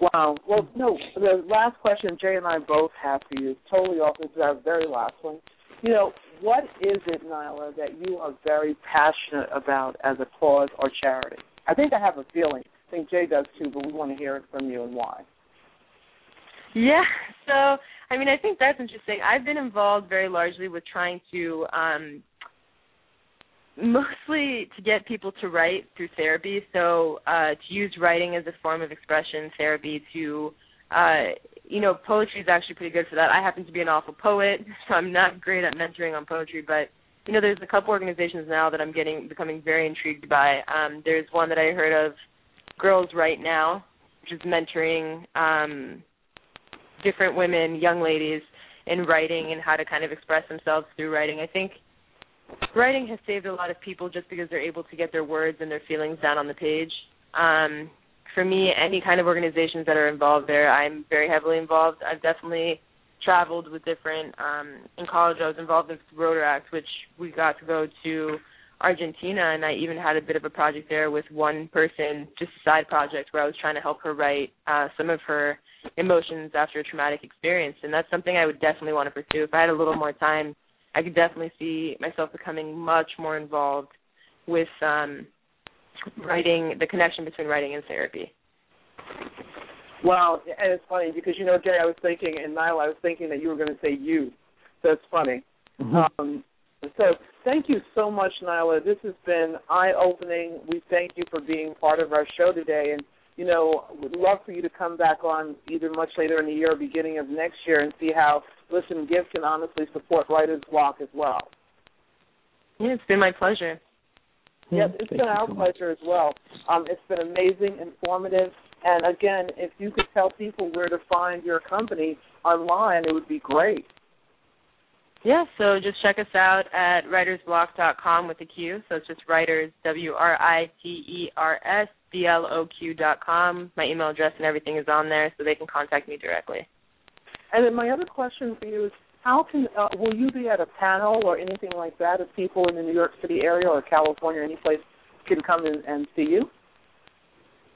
Wow. Well, no. The last question Jaee and I both have for you, is totally off. This is our very last one. You know, what is it, Nayla, that you are very passionate about as a cause or charity? I think I have a feeling. I think Jaee does too, but we want to hear it from you and why. Yeah, so I mean, I think that's interesting. I've been involved very largely with trying to um mostly to get people to write through therapy. So uh to use writing as a form of expression, therapy to uh you know, poetry is actually pretty good for that. I happen to be an awful poet, so I'm not great at mentoring on poetry, but you know, there's a couple organizations now that I'm getting becoming very intrigued by. Um, there's one that I heard of, Girls Write Now, which is mentoring um, different women, young ladies, in writing and how to kind of express themselves through writing. I think writing has saved a lot of people just because they're able to get their words and their feelings down on the page. Um, for me, any kind of organizations that are involved there, I'm very heavily involved. I've definitely traveled with different. Um, in college, I was involved with Rotaract, which we got to go to Argentina, and I even had a bit of a project there with one person, just a side project where I was trying to help her write uh, some of her emotions after a traumatic experience, and that's something I would definitely want to pursue. If I had a little more time, I could definitely see myself becoming much more involved with um, writing, the connection between writing and therapy. Well, and it's funny because you know, Jaee, I was thinking, and Nayla, I was thinking that you were going to say you. So it's funny. Mm-hmm. Um, so thank you so much, Nayla. This has been eye-opening. We thank you for being part of our show today, and you know, would love for you to come back on either much later in the year or beginning of next year and see how Listen Give can honestly support Writers Bloq as well. Yeah, it's been my pleasure. Yes, it's Thank been our so pleasure as well. Um, it's been amazing, informative, and again, if you could tell people where to find your company online, it would be great. Yeah, so just check us out at writersbloq.com with a Q. So it's just writers, W R I T E R S bloq.com. My email address and everything is on there, so they can contact me directly. And then my other question for you is, how can uh, will you be at a panel or anything like that if people in the New York City area or California or any place can come in and see you?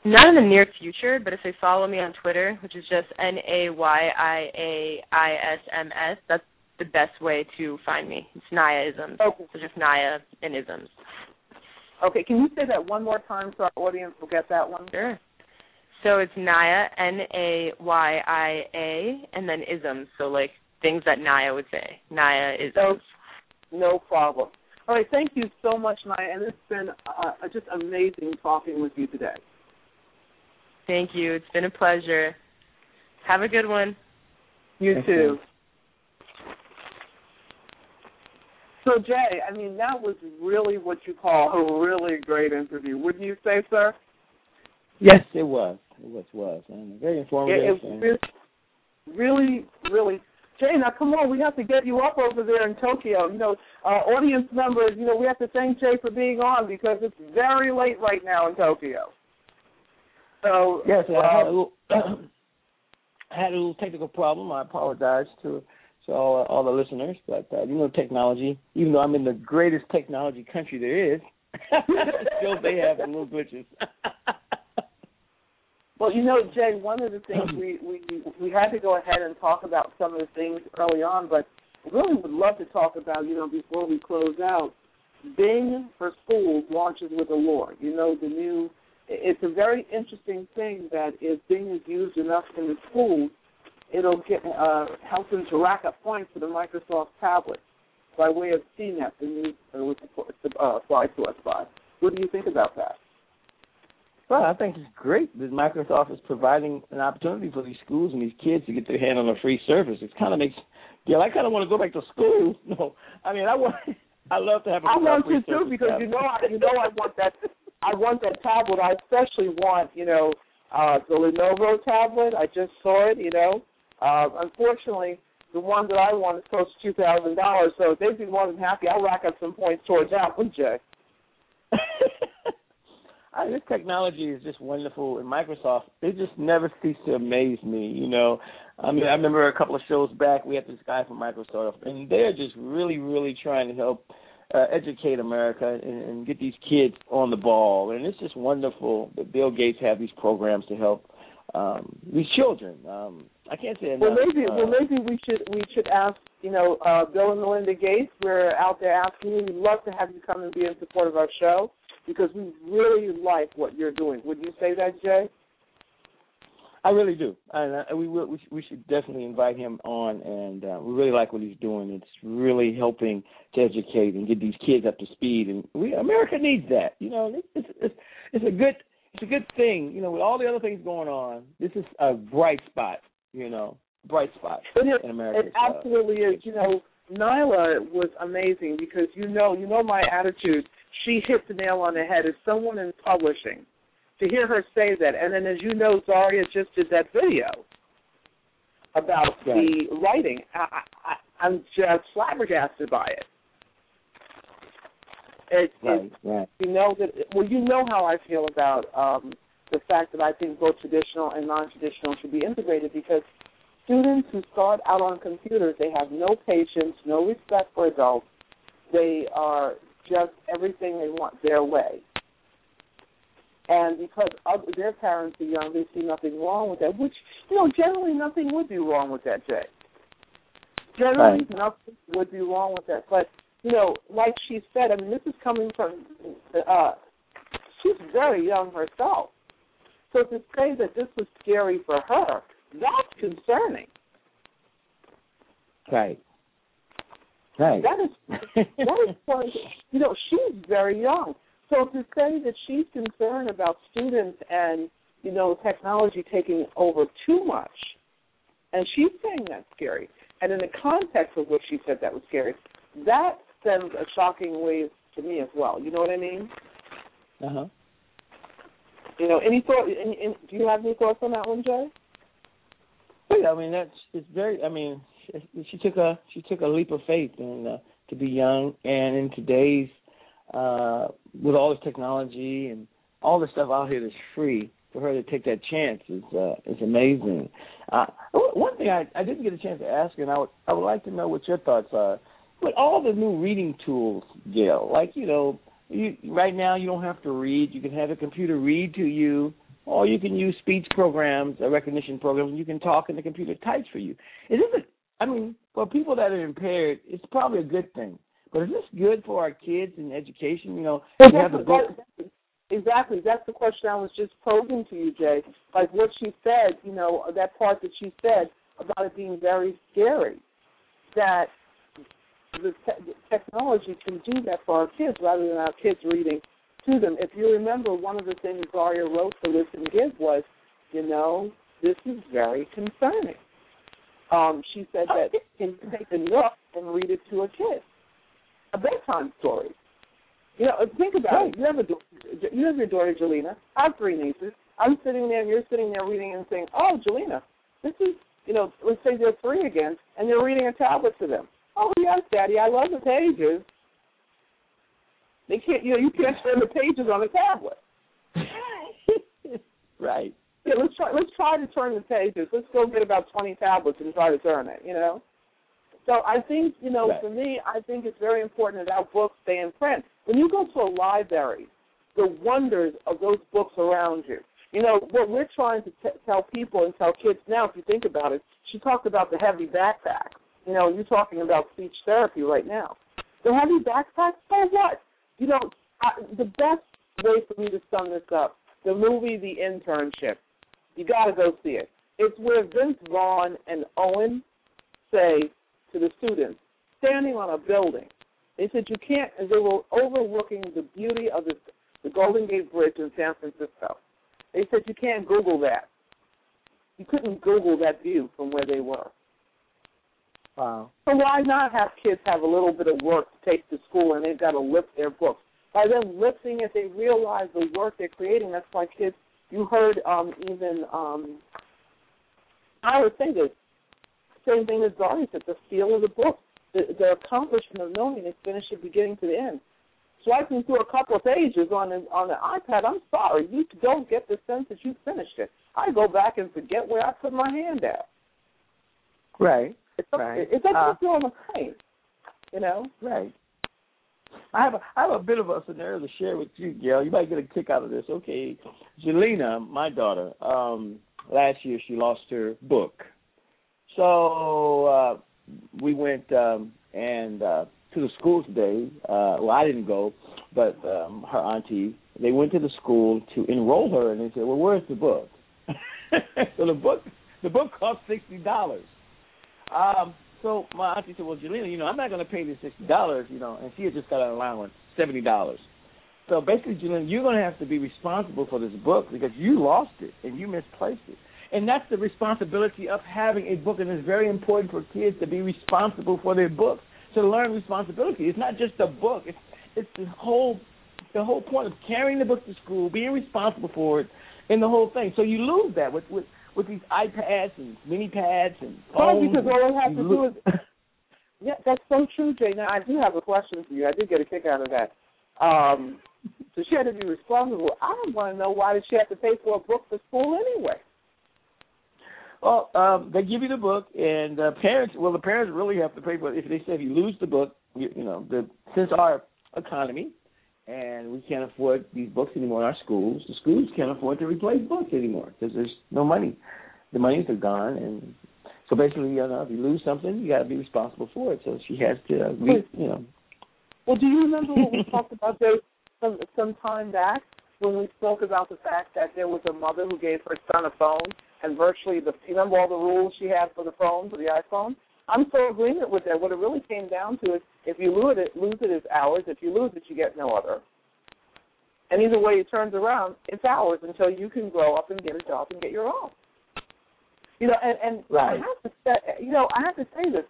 Not in the near future, but if they follow me on Twitter, which is just N A Y I A I S M S, that's the best way to find me. It's Naya Isms. Okay. So just Naya and Isms. Okay, can you say that one more time so our audience will get that one? Sure. So it's Naya, N A Y I A, and then isms. So like things that Naya would say. Naya isms. No, no problem. All right, thank you so much, Nayla, and it's been uh, just amazing talking with you today. Thank you. It's been a pleasure. Have a good one. You Thank too. you. So Jaee, I mean that was really what you call a really great interview, wouldn't you say, sir? Yes, it was. It was was and very informative. It, it and- was really, really. Jaee, now come on, we have to get you up over there in Tokyo. You know, uh, audience members, you know, we have to thank Jaee for being on because it's very late right now in Tokyo. So Yes, I had a uh, little, I had a little technical problem. I apologize to to all all the listeners, but uh, you know, technology. Even though I'm in the greatest technology country there is, still they have little glitches. Well, you know, Jaee, one of the things we, we we had to go ahead and talk about some of the things early on, but really would love to talk about, you know, before we close out, Bing for schools launches with Allure. You know, the new it's a very interesting thing that if Bing is used enough in the schools, it'll get uh, help them to rack up points for the Microsoft tablet by way of CNET, the new uh, which uh, applies to us by. What do you think about that? Well, I think it's great that Microsoft is providing an opportunity for these schools and these kids to get their hand on a free service. It kind of makes, yeah, I kind of want to go back to school. No, I mean, I want, I love to have. A I want to too because tablet. you know I you know I want that I want that tablet. I especially want you know uh the Lenovo tablet. I just saw it. You know, uh, unfortunately the one that I want is close to two thousand dollars. So if they'd be more than happy. I'll rack up some points towards that one, Jaee. I, this technology is just wonderful, and Microsoft they just never cease to amaze me. You know, I mean, I remember a couple of shows back we had this guy from Microsoft, and they're just really, really trying to help uh, educate America and, and get these kids on the ball. And it's just wonderful that Bill Gates have these programs to help um, these children. Um, I can't say enough. Well, maybe uh, well maybe we should we should ask you know uh, Bill and Melinda Gates. We're out there asking you. We'd love to have you come and be in support of our show because we really like what you're doing. Would you say that, Jaee? I really do, and uh, we will. We, we should definitely invite him on, and uh, we really like what he's doing. It's really helping to educate and get these kids up to speed, and we America needs that. You know, it's it's, it's a good it's a good thing. You know, with all the other things going on, this is a bright spot. You know, bright spot It, in America. it absolutely is. You know, Nayla was amazing because you know, you know my attitude. She hit the nail on the head. As someone in publishing, to hear her say that, and then as you know, Zaria just did that video about the writing. I, I, I'm just flabbergasted by it. It, right, right. you know that well you know how I feel about um the fact that I think both traditional and non traditional should be integrated because students who start out on computers they have no patience, no respect for adults. They are just everything they want their way. And because other, their parents are young, they see nothing wrong with that. Which you know, generally nothing would be wrong with that, Jaee. Generally, Right. nothing would be wrong with that. But you know, like she said, I mean, this is coming from. Uh, she's very young herself, so to say that this was scary for her, that's concerning. Right. Right. That is that is quite- you know she's very young. So to say that she's concerned about students and you know technology taking over too much, and she's saying that's scary, and in the context of what she said that was scary, that sends a shocking wave to me as well. You know what I mean? uh huh. You know, any thought? Any, any, do you have any thoughts on that one, Jaee? Yeah, I mean that's it's very. I mean, she, took a she took a leap of faith and uh, to be young and in today's uh, with all this technology and all the stuff out here that's free for her to take that chance is uh, is amazing. Uh, one thing I, I didn't get a chance to ask, and I would I would like to know what your thoughts are. With all the new reading tools, Gail, like you know, you, right now you don't have to read. You can have a computer read to you, or you can use speech programs, a recognition programs, and you can talk and the computer types for you. Is this a, I mean, for people that are impaired, it's probably a good thing. But is this good for our kids in education? You know, exactly. you have the book. Exactly. That's the question I was just posing to you, Jaee. Like what she said, you know, that part that she said about it being very scary. That the, te- technology can do that for our kids rather than our kids reading to them. If you remember, one of the things Zaria wrote for Listen Give was, you know, this is very concerning. Um, she said that can you take a nook and read it to a kid, a bedtime story. You know, think about right. it. You have a you have your daughter Jelena. I have three nieces. I'm sitting there, and you're sitting there reading and saying, "Oh, Jelena, this is you know, let's say they're three again, and they're reading a tablet to them. Oh yes, Daddy, I love the pages. They can't, you know, you can't turn the pages on a tablet. right. Yeah, let's try. Let's try to turn the pages. Let's go get about twenty tablets and try to turn it. You know. So I think, you know, right. for me, I think it's very important that our books stay in print. When you go to a library, the wonders of those books around you. You know, what we're trying to t- tell people and tell kids now, if you think about it, she talked about the heavy backpack. You know, you're talking about speech therapy right now. The heavy backpack, so what? You know, I, the best way for me to sum this up, the movie The Internship. You got to go see it. It's where Vince Vaughn and Owen say, to the students standing on a building. They said you can't, and they were overlooking the beauty of the, the Golden Gate Bridge in San Francisco. They said you can't Google that. You couldn't Google that view from where they were. Wow. So why not have kids have a little bit of work to take to school and they've got to lift their books? By them lifting it, they realize the work they're creating. That's why kids, you heard um, even, um, I would say this, same thing as Zaria said, the feel of the book, the, the accomplishment of knowing it's finished from beginning to the end. Swiping through a couple of pages on the, on the iPad, I'm sorry, you don't get the sense that you finished it. I go back and forget where I put my hand at. Right. It's right. It's like uh, feeling the pain, you know. Right. I have a I have a bit of a scenario to share with you, Gail. You might get a kick out of this. Okay, Jelena, my daughter, um, last year she lost her book so uh, we went um, and uh, to the school today. Uh, well, I didn't go, but um, her auntie. They went to the school to enroll her, and they said, "Well, where's the book?" so the book the book cost sixty dollars. Um, so my auntie said, "Well, Jelena, you know, I'm not going to pay you sixty dollars, you know," and she had just got an allowance seventy dollars. So basically, Jelena, you're going to have to be responsible for this book because you lost it and you misplaced it. And that's the responsibility of having a book, and it's very important for kids to be responsible for their books, to learn responsibility. It's not just a book; it's it's the whole the whole point of carrying the book to school, being responsible for it, and the whole thing. So you lose that with with with these iPads and mini pads and phones. Because all I have to do is yeah, that's so true, Jaee. Now I do have a question for you. I did get a kick out of that. Um, so she had to be responsible. I don't want to know why did she have to pay for a book for school anyway? Well, um, they give you the book, and uh, parents. Well, the parents really have to pay for it. If they say if you lose the book, you, you know, the since our economy, and we can't afford these books anymore in our schools. The schools can't afford to replace books anymore because there's no money. The monies are gone, and so basically, you know, if you lose something, you got to be responsible for it. So she has to, uh, re, you know. Well, do you remember what we talked about there some some time back when we spoke about the fact that there was a mother who gave her son a phone and virtually the you remember all the rules she had for the phone, for the iPhone? I'm so agreement with that. What it really came down to is if you lose it, lose it is ours. If you lose it, you get no other. And either way it turns around, it's ours until you can grow up and get a job and get your own. You know, and, and right. I have to say, you know, I have to say this.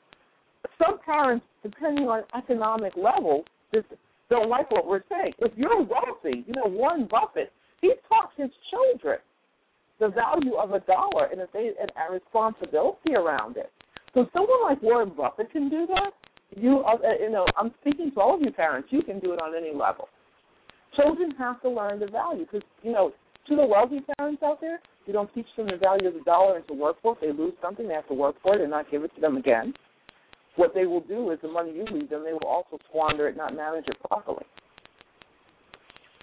Some parents, depending on economic level, just don't like what we're saying. If you're wealthy, you know, Warren Buffett, he taught his children the value of a dollar and they and a responsibility around it. So someone like Warren Buffett can do that. You, uh, uh, you know, I'm speaking to all of you parents. You can do it on any level. Children have to learn the value because, you know, to the wealthy parents out there, you don't teach them the value of the dollar and to work for it. They lose something, they have to work for it and not give it to them again. What they will do is the money you leave them, they will also squander it, not manage it properly.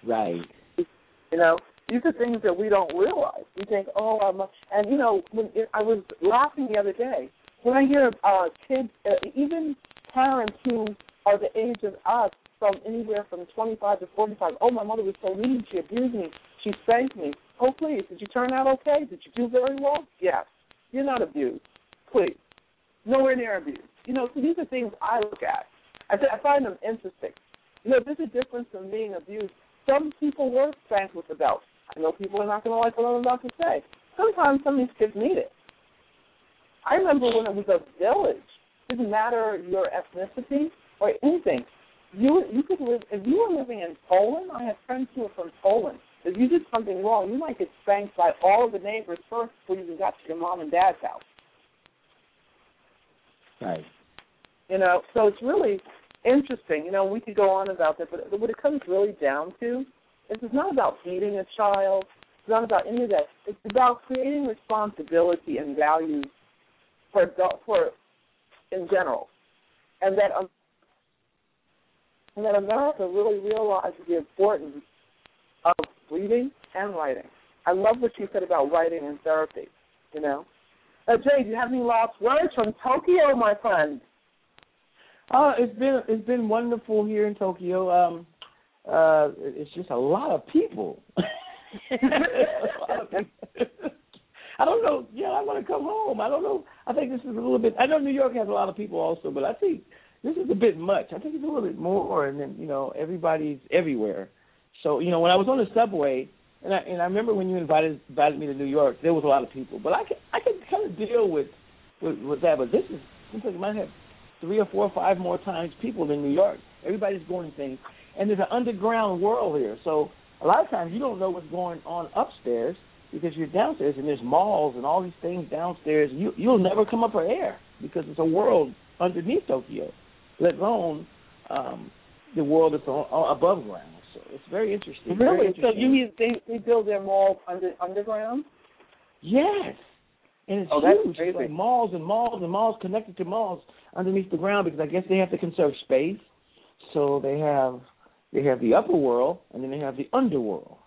Right. You know, these are things that we don't realize. We think, oh, I'm, and you know, when it, I was laughing the other day when I hear uh, kids, uh, even parents who are the age of us, from anywhere from 25 to 45. Oh, my mother was so mean. She abused me. She spanked me. Oh, please, did you turn out okay? Did you do very well? Yes. You're not abused. Please. Nowhere near abused. You know, so these are things I look at. I, I find them interesting. You know, there's a difference from being abused. Some people were spanked with a belt. I know people are not going to like what I'm about to say. Sometimes some of these kids need it. I remember when it was a village. It didn't matter your ethnicity or anything. You you could live if you were living in Poland. I have friends who are from Poland. If you did something wrong, you might get spanked by all of the neighbors first before you even got to your mom and dad's house. Right. You know, so it's really interesting. You know, we could go on about that, but what it comes really down to is it's not about beating a child. It's not about any of that. It's about creating responsibility and values for adult, for in general, and that um, and that America really realizes the importance of reading and writing. I love what you said about writing and therapy. You know, uh, Jaee, do you have any last words from Tokyo, my friend? Uh, it's been it's been wonderful here in Tokyo. Um, uh, it's just a lot of people. a lot of people. I don't know. Yeah, I want to come home. I don't know. I think this is a little bit. I know New York has a lot of people also, but I think this is a bit much. I think it's a little bit more, and then you know everybody's everywhere. So you know when I was on the subway, and I and I remember when you invited invited me to New York, there was a lot of people, but I can I can kind of deal with with, with that. But this is seems like it might have three or four or five more times people in New York. Everybody's going things, and there's an underground world here. So a lot of times you don't know what's going on upstairs because you're downstairs and there's malls and all these things downstairs. You you'll never come up for air because it's a world underneath Tokyo, let alone um, the world that's on, on, above ground. So it's very interesting. Really? Very interesting. So you mean they they build their malls under underground? Yes. And it's oh, that's huge. Crazy. Like malls and malls and malls connected to malls underneath the ground because I guess they have to conserve space. So they have they have the upper world and then they have the underworld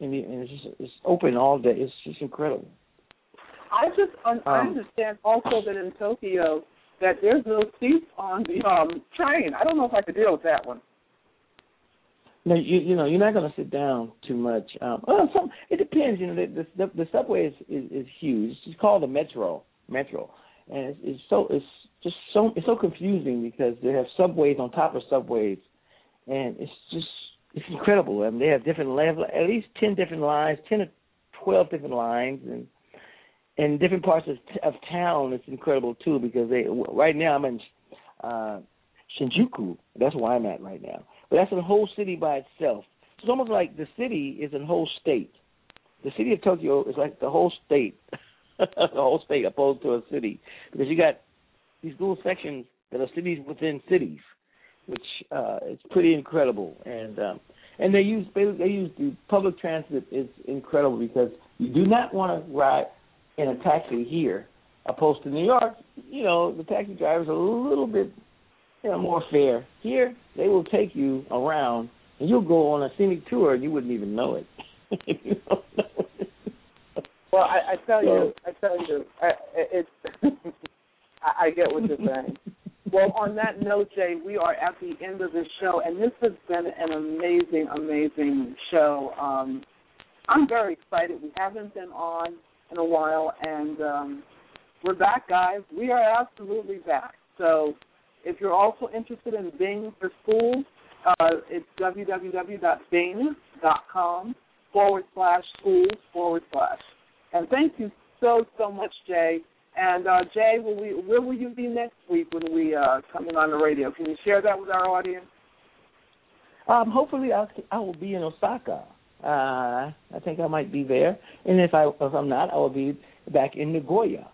and, and it's just it's open all day. It's just incredible. I just un- I Um, understand also that in Tokyo that there's no seats on the um train. I don't know if I could deal with that one. No, you you know you're not going to sit down too much. Um, well, some it depends. You know, the the, the subway is, is is huge. It's called the metro metro, and it's, it's so it's just so it's so confusing because they have subways on top of subways, and it's just it's incredible. I mean, they have different level, at least ten different lines, ten or twelve different lines, and in different parts of of town. It's incredible too because they right now I'm in uh, Shinjuku. That's where I'm at right now. But that's a whole city by itself. It's almost like the city is a whole state. The city of Tokyo is like the whole state, the whole state opposed to a city because you got these little sections that are cities within cities which uh, is pretty incredible. And um, and they use they, they use the public transit is incredible because you do not want to ride in a taxi here, opposed to New York. You know the taxi drivers are a little bit you know more fair. Here they will take you around and you'll go on a scenic tour and you wouldn't even know it. you don't know it. Well, I, I tell you, I tell you, I, it's I, I get what you're saying. Well, on that note, Jaee, we are at the end of the show, and this has been an amazing, amazing show. Um, I'm very excited. We haven't been on in a while, and um, we're back, guys. We are absolutely back. So, if you're also interested in Bing for schools, uh, it's www.bing.com forward slash schools forward slash. And thank you so, so much, Jaee. And uh, Jaee, will we, where will you be next week when we uh, coming on the radio? Can you share that with our audience? Um, hopefully, I'll, I will be in Osaka. Uh, I think I might be there, and if I if I'm not, I will be back in Nagoya.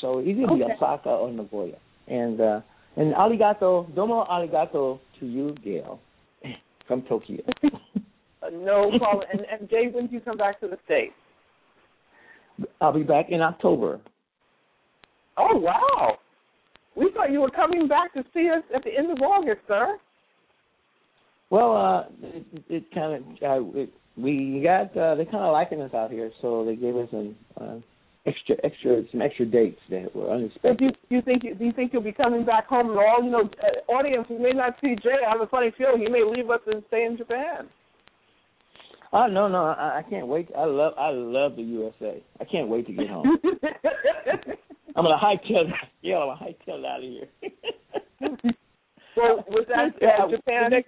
So either be Osaka or Nagoya. And uh, and arigato, domo arigato to you, Gail, from Tokyo. no problem. and, and Jaee, when do you come back to the States? I'll be back in October. Oh, wow. We thought you were coming back to see us at the end of August, sir. Well, uh, it, it kind of uh, it, we got uh, they kind of liking us out here, so they gave us some uh, extra extra some extra dates that were unexpected. Do you, you think you, do you think you'll be coming back home at all? You know, uh, audience who may not see Jaee, I have a funny feeling he may leave us and stay in Japan. Oh no no I, I can't wait. I love I love the USA. I can't wait to get home. I'm gonna hightail yeah I'm gonna hightail out of here. well, was that uh, Japan? Yeah,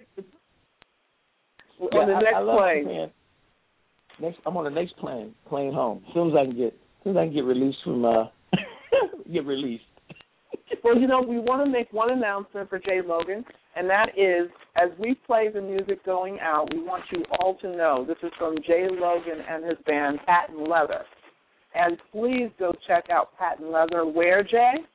on the next I, I plane. Japan. Next, I'm on the next plane, plane home. As soon as I can get, as soon as I can get released from, uh, get released. Well, you know, we want to make one announcement for Jaee Logan, and that is, as we play the music going out, we want you all to know this is from Jaee Logan and his band Patent Leather. And please go check out Patent Leather. Where, Jaee?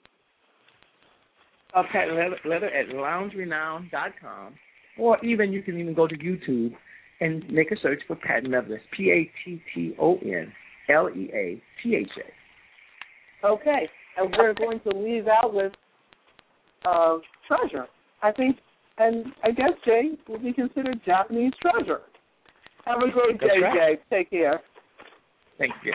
Uh, Patent Leather, leather at loungerenown.com or even you can even go to YouTube and make a search for Patent Leather. That's P A T T O N L E A T H A. Okay, and we're going to leave out with uh, treasure. I think, and I guess Jaee will be considered Japanese treasure. Have a great day, right. Jaee. Take care. Thank you.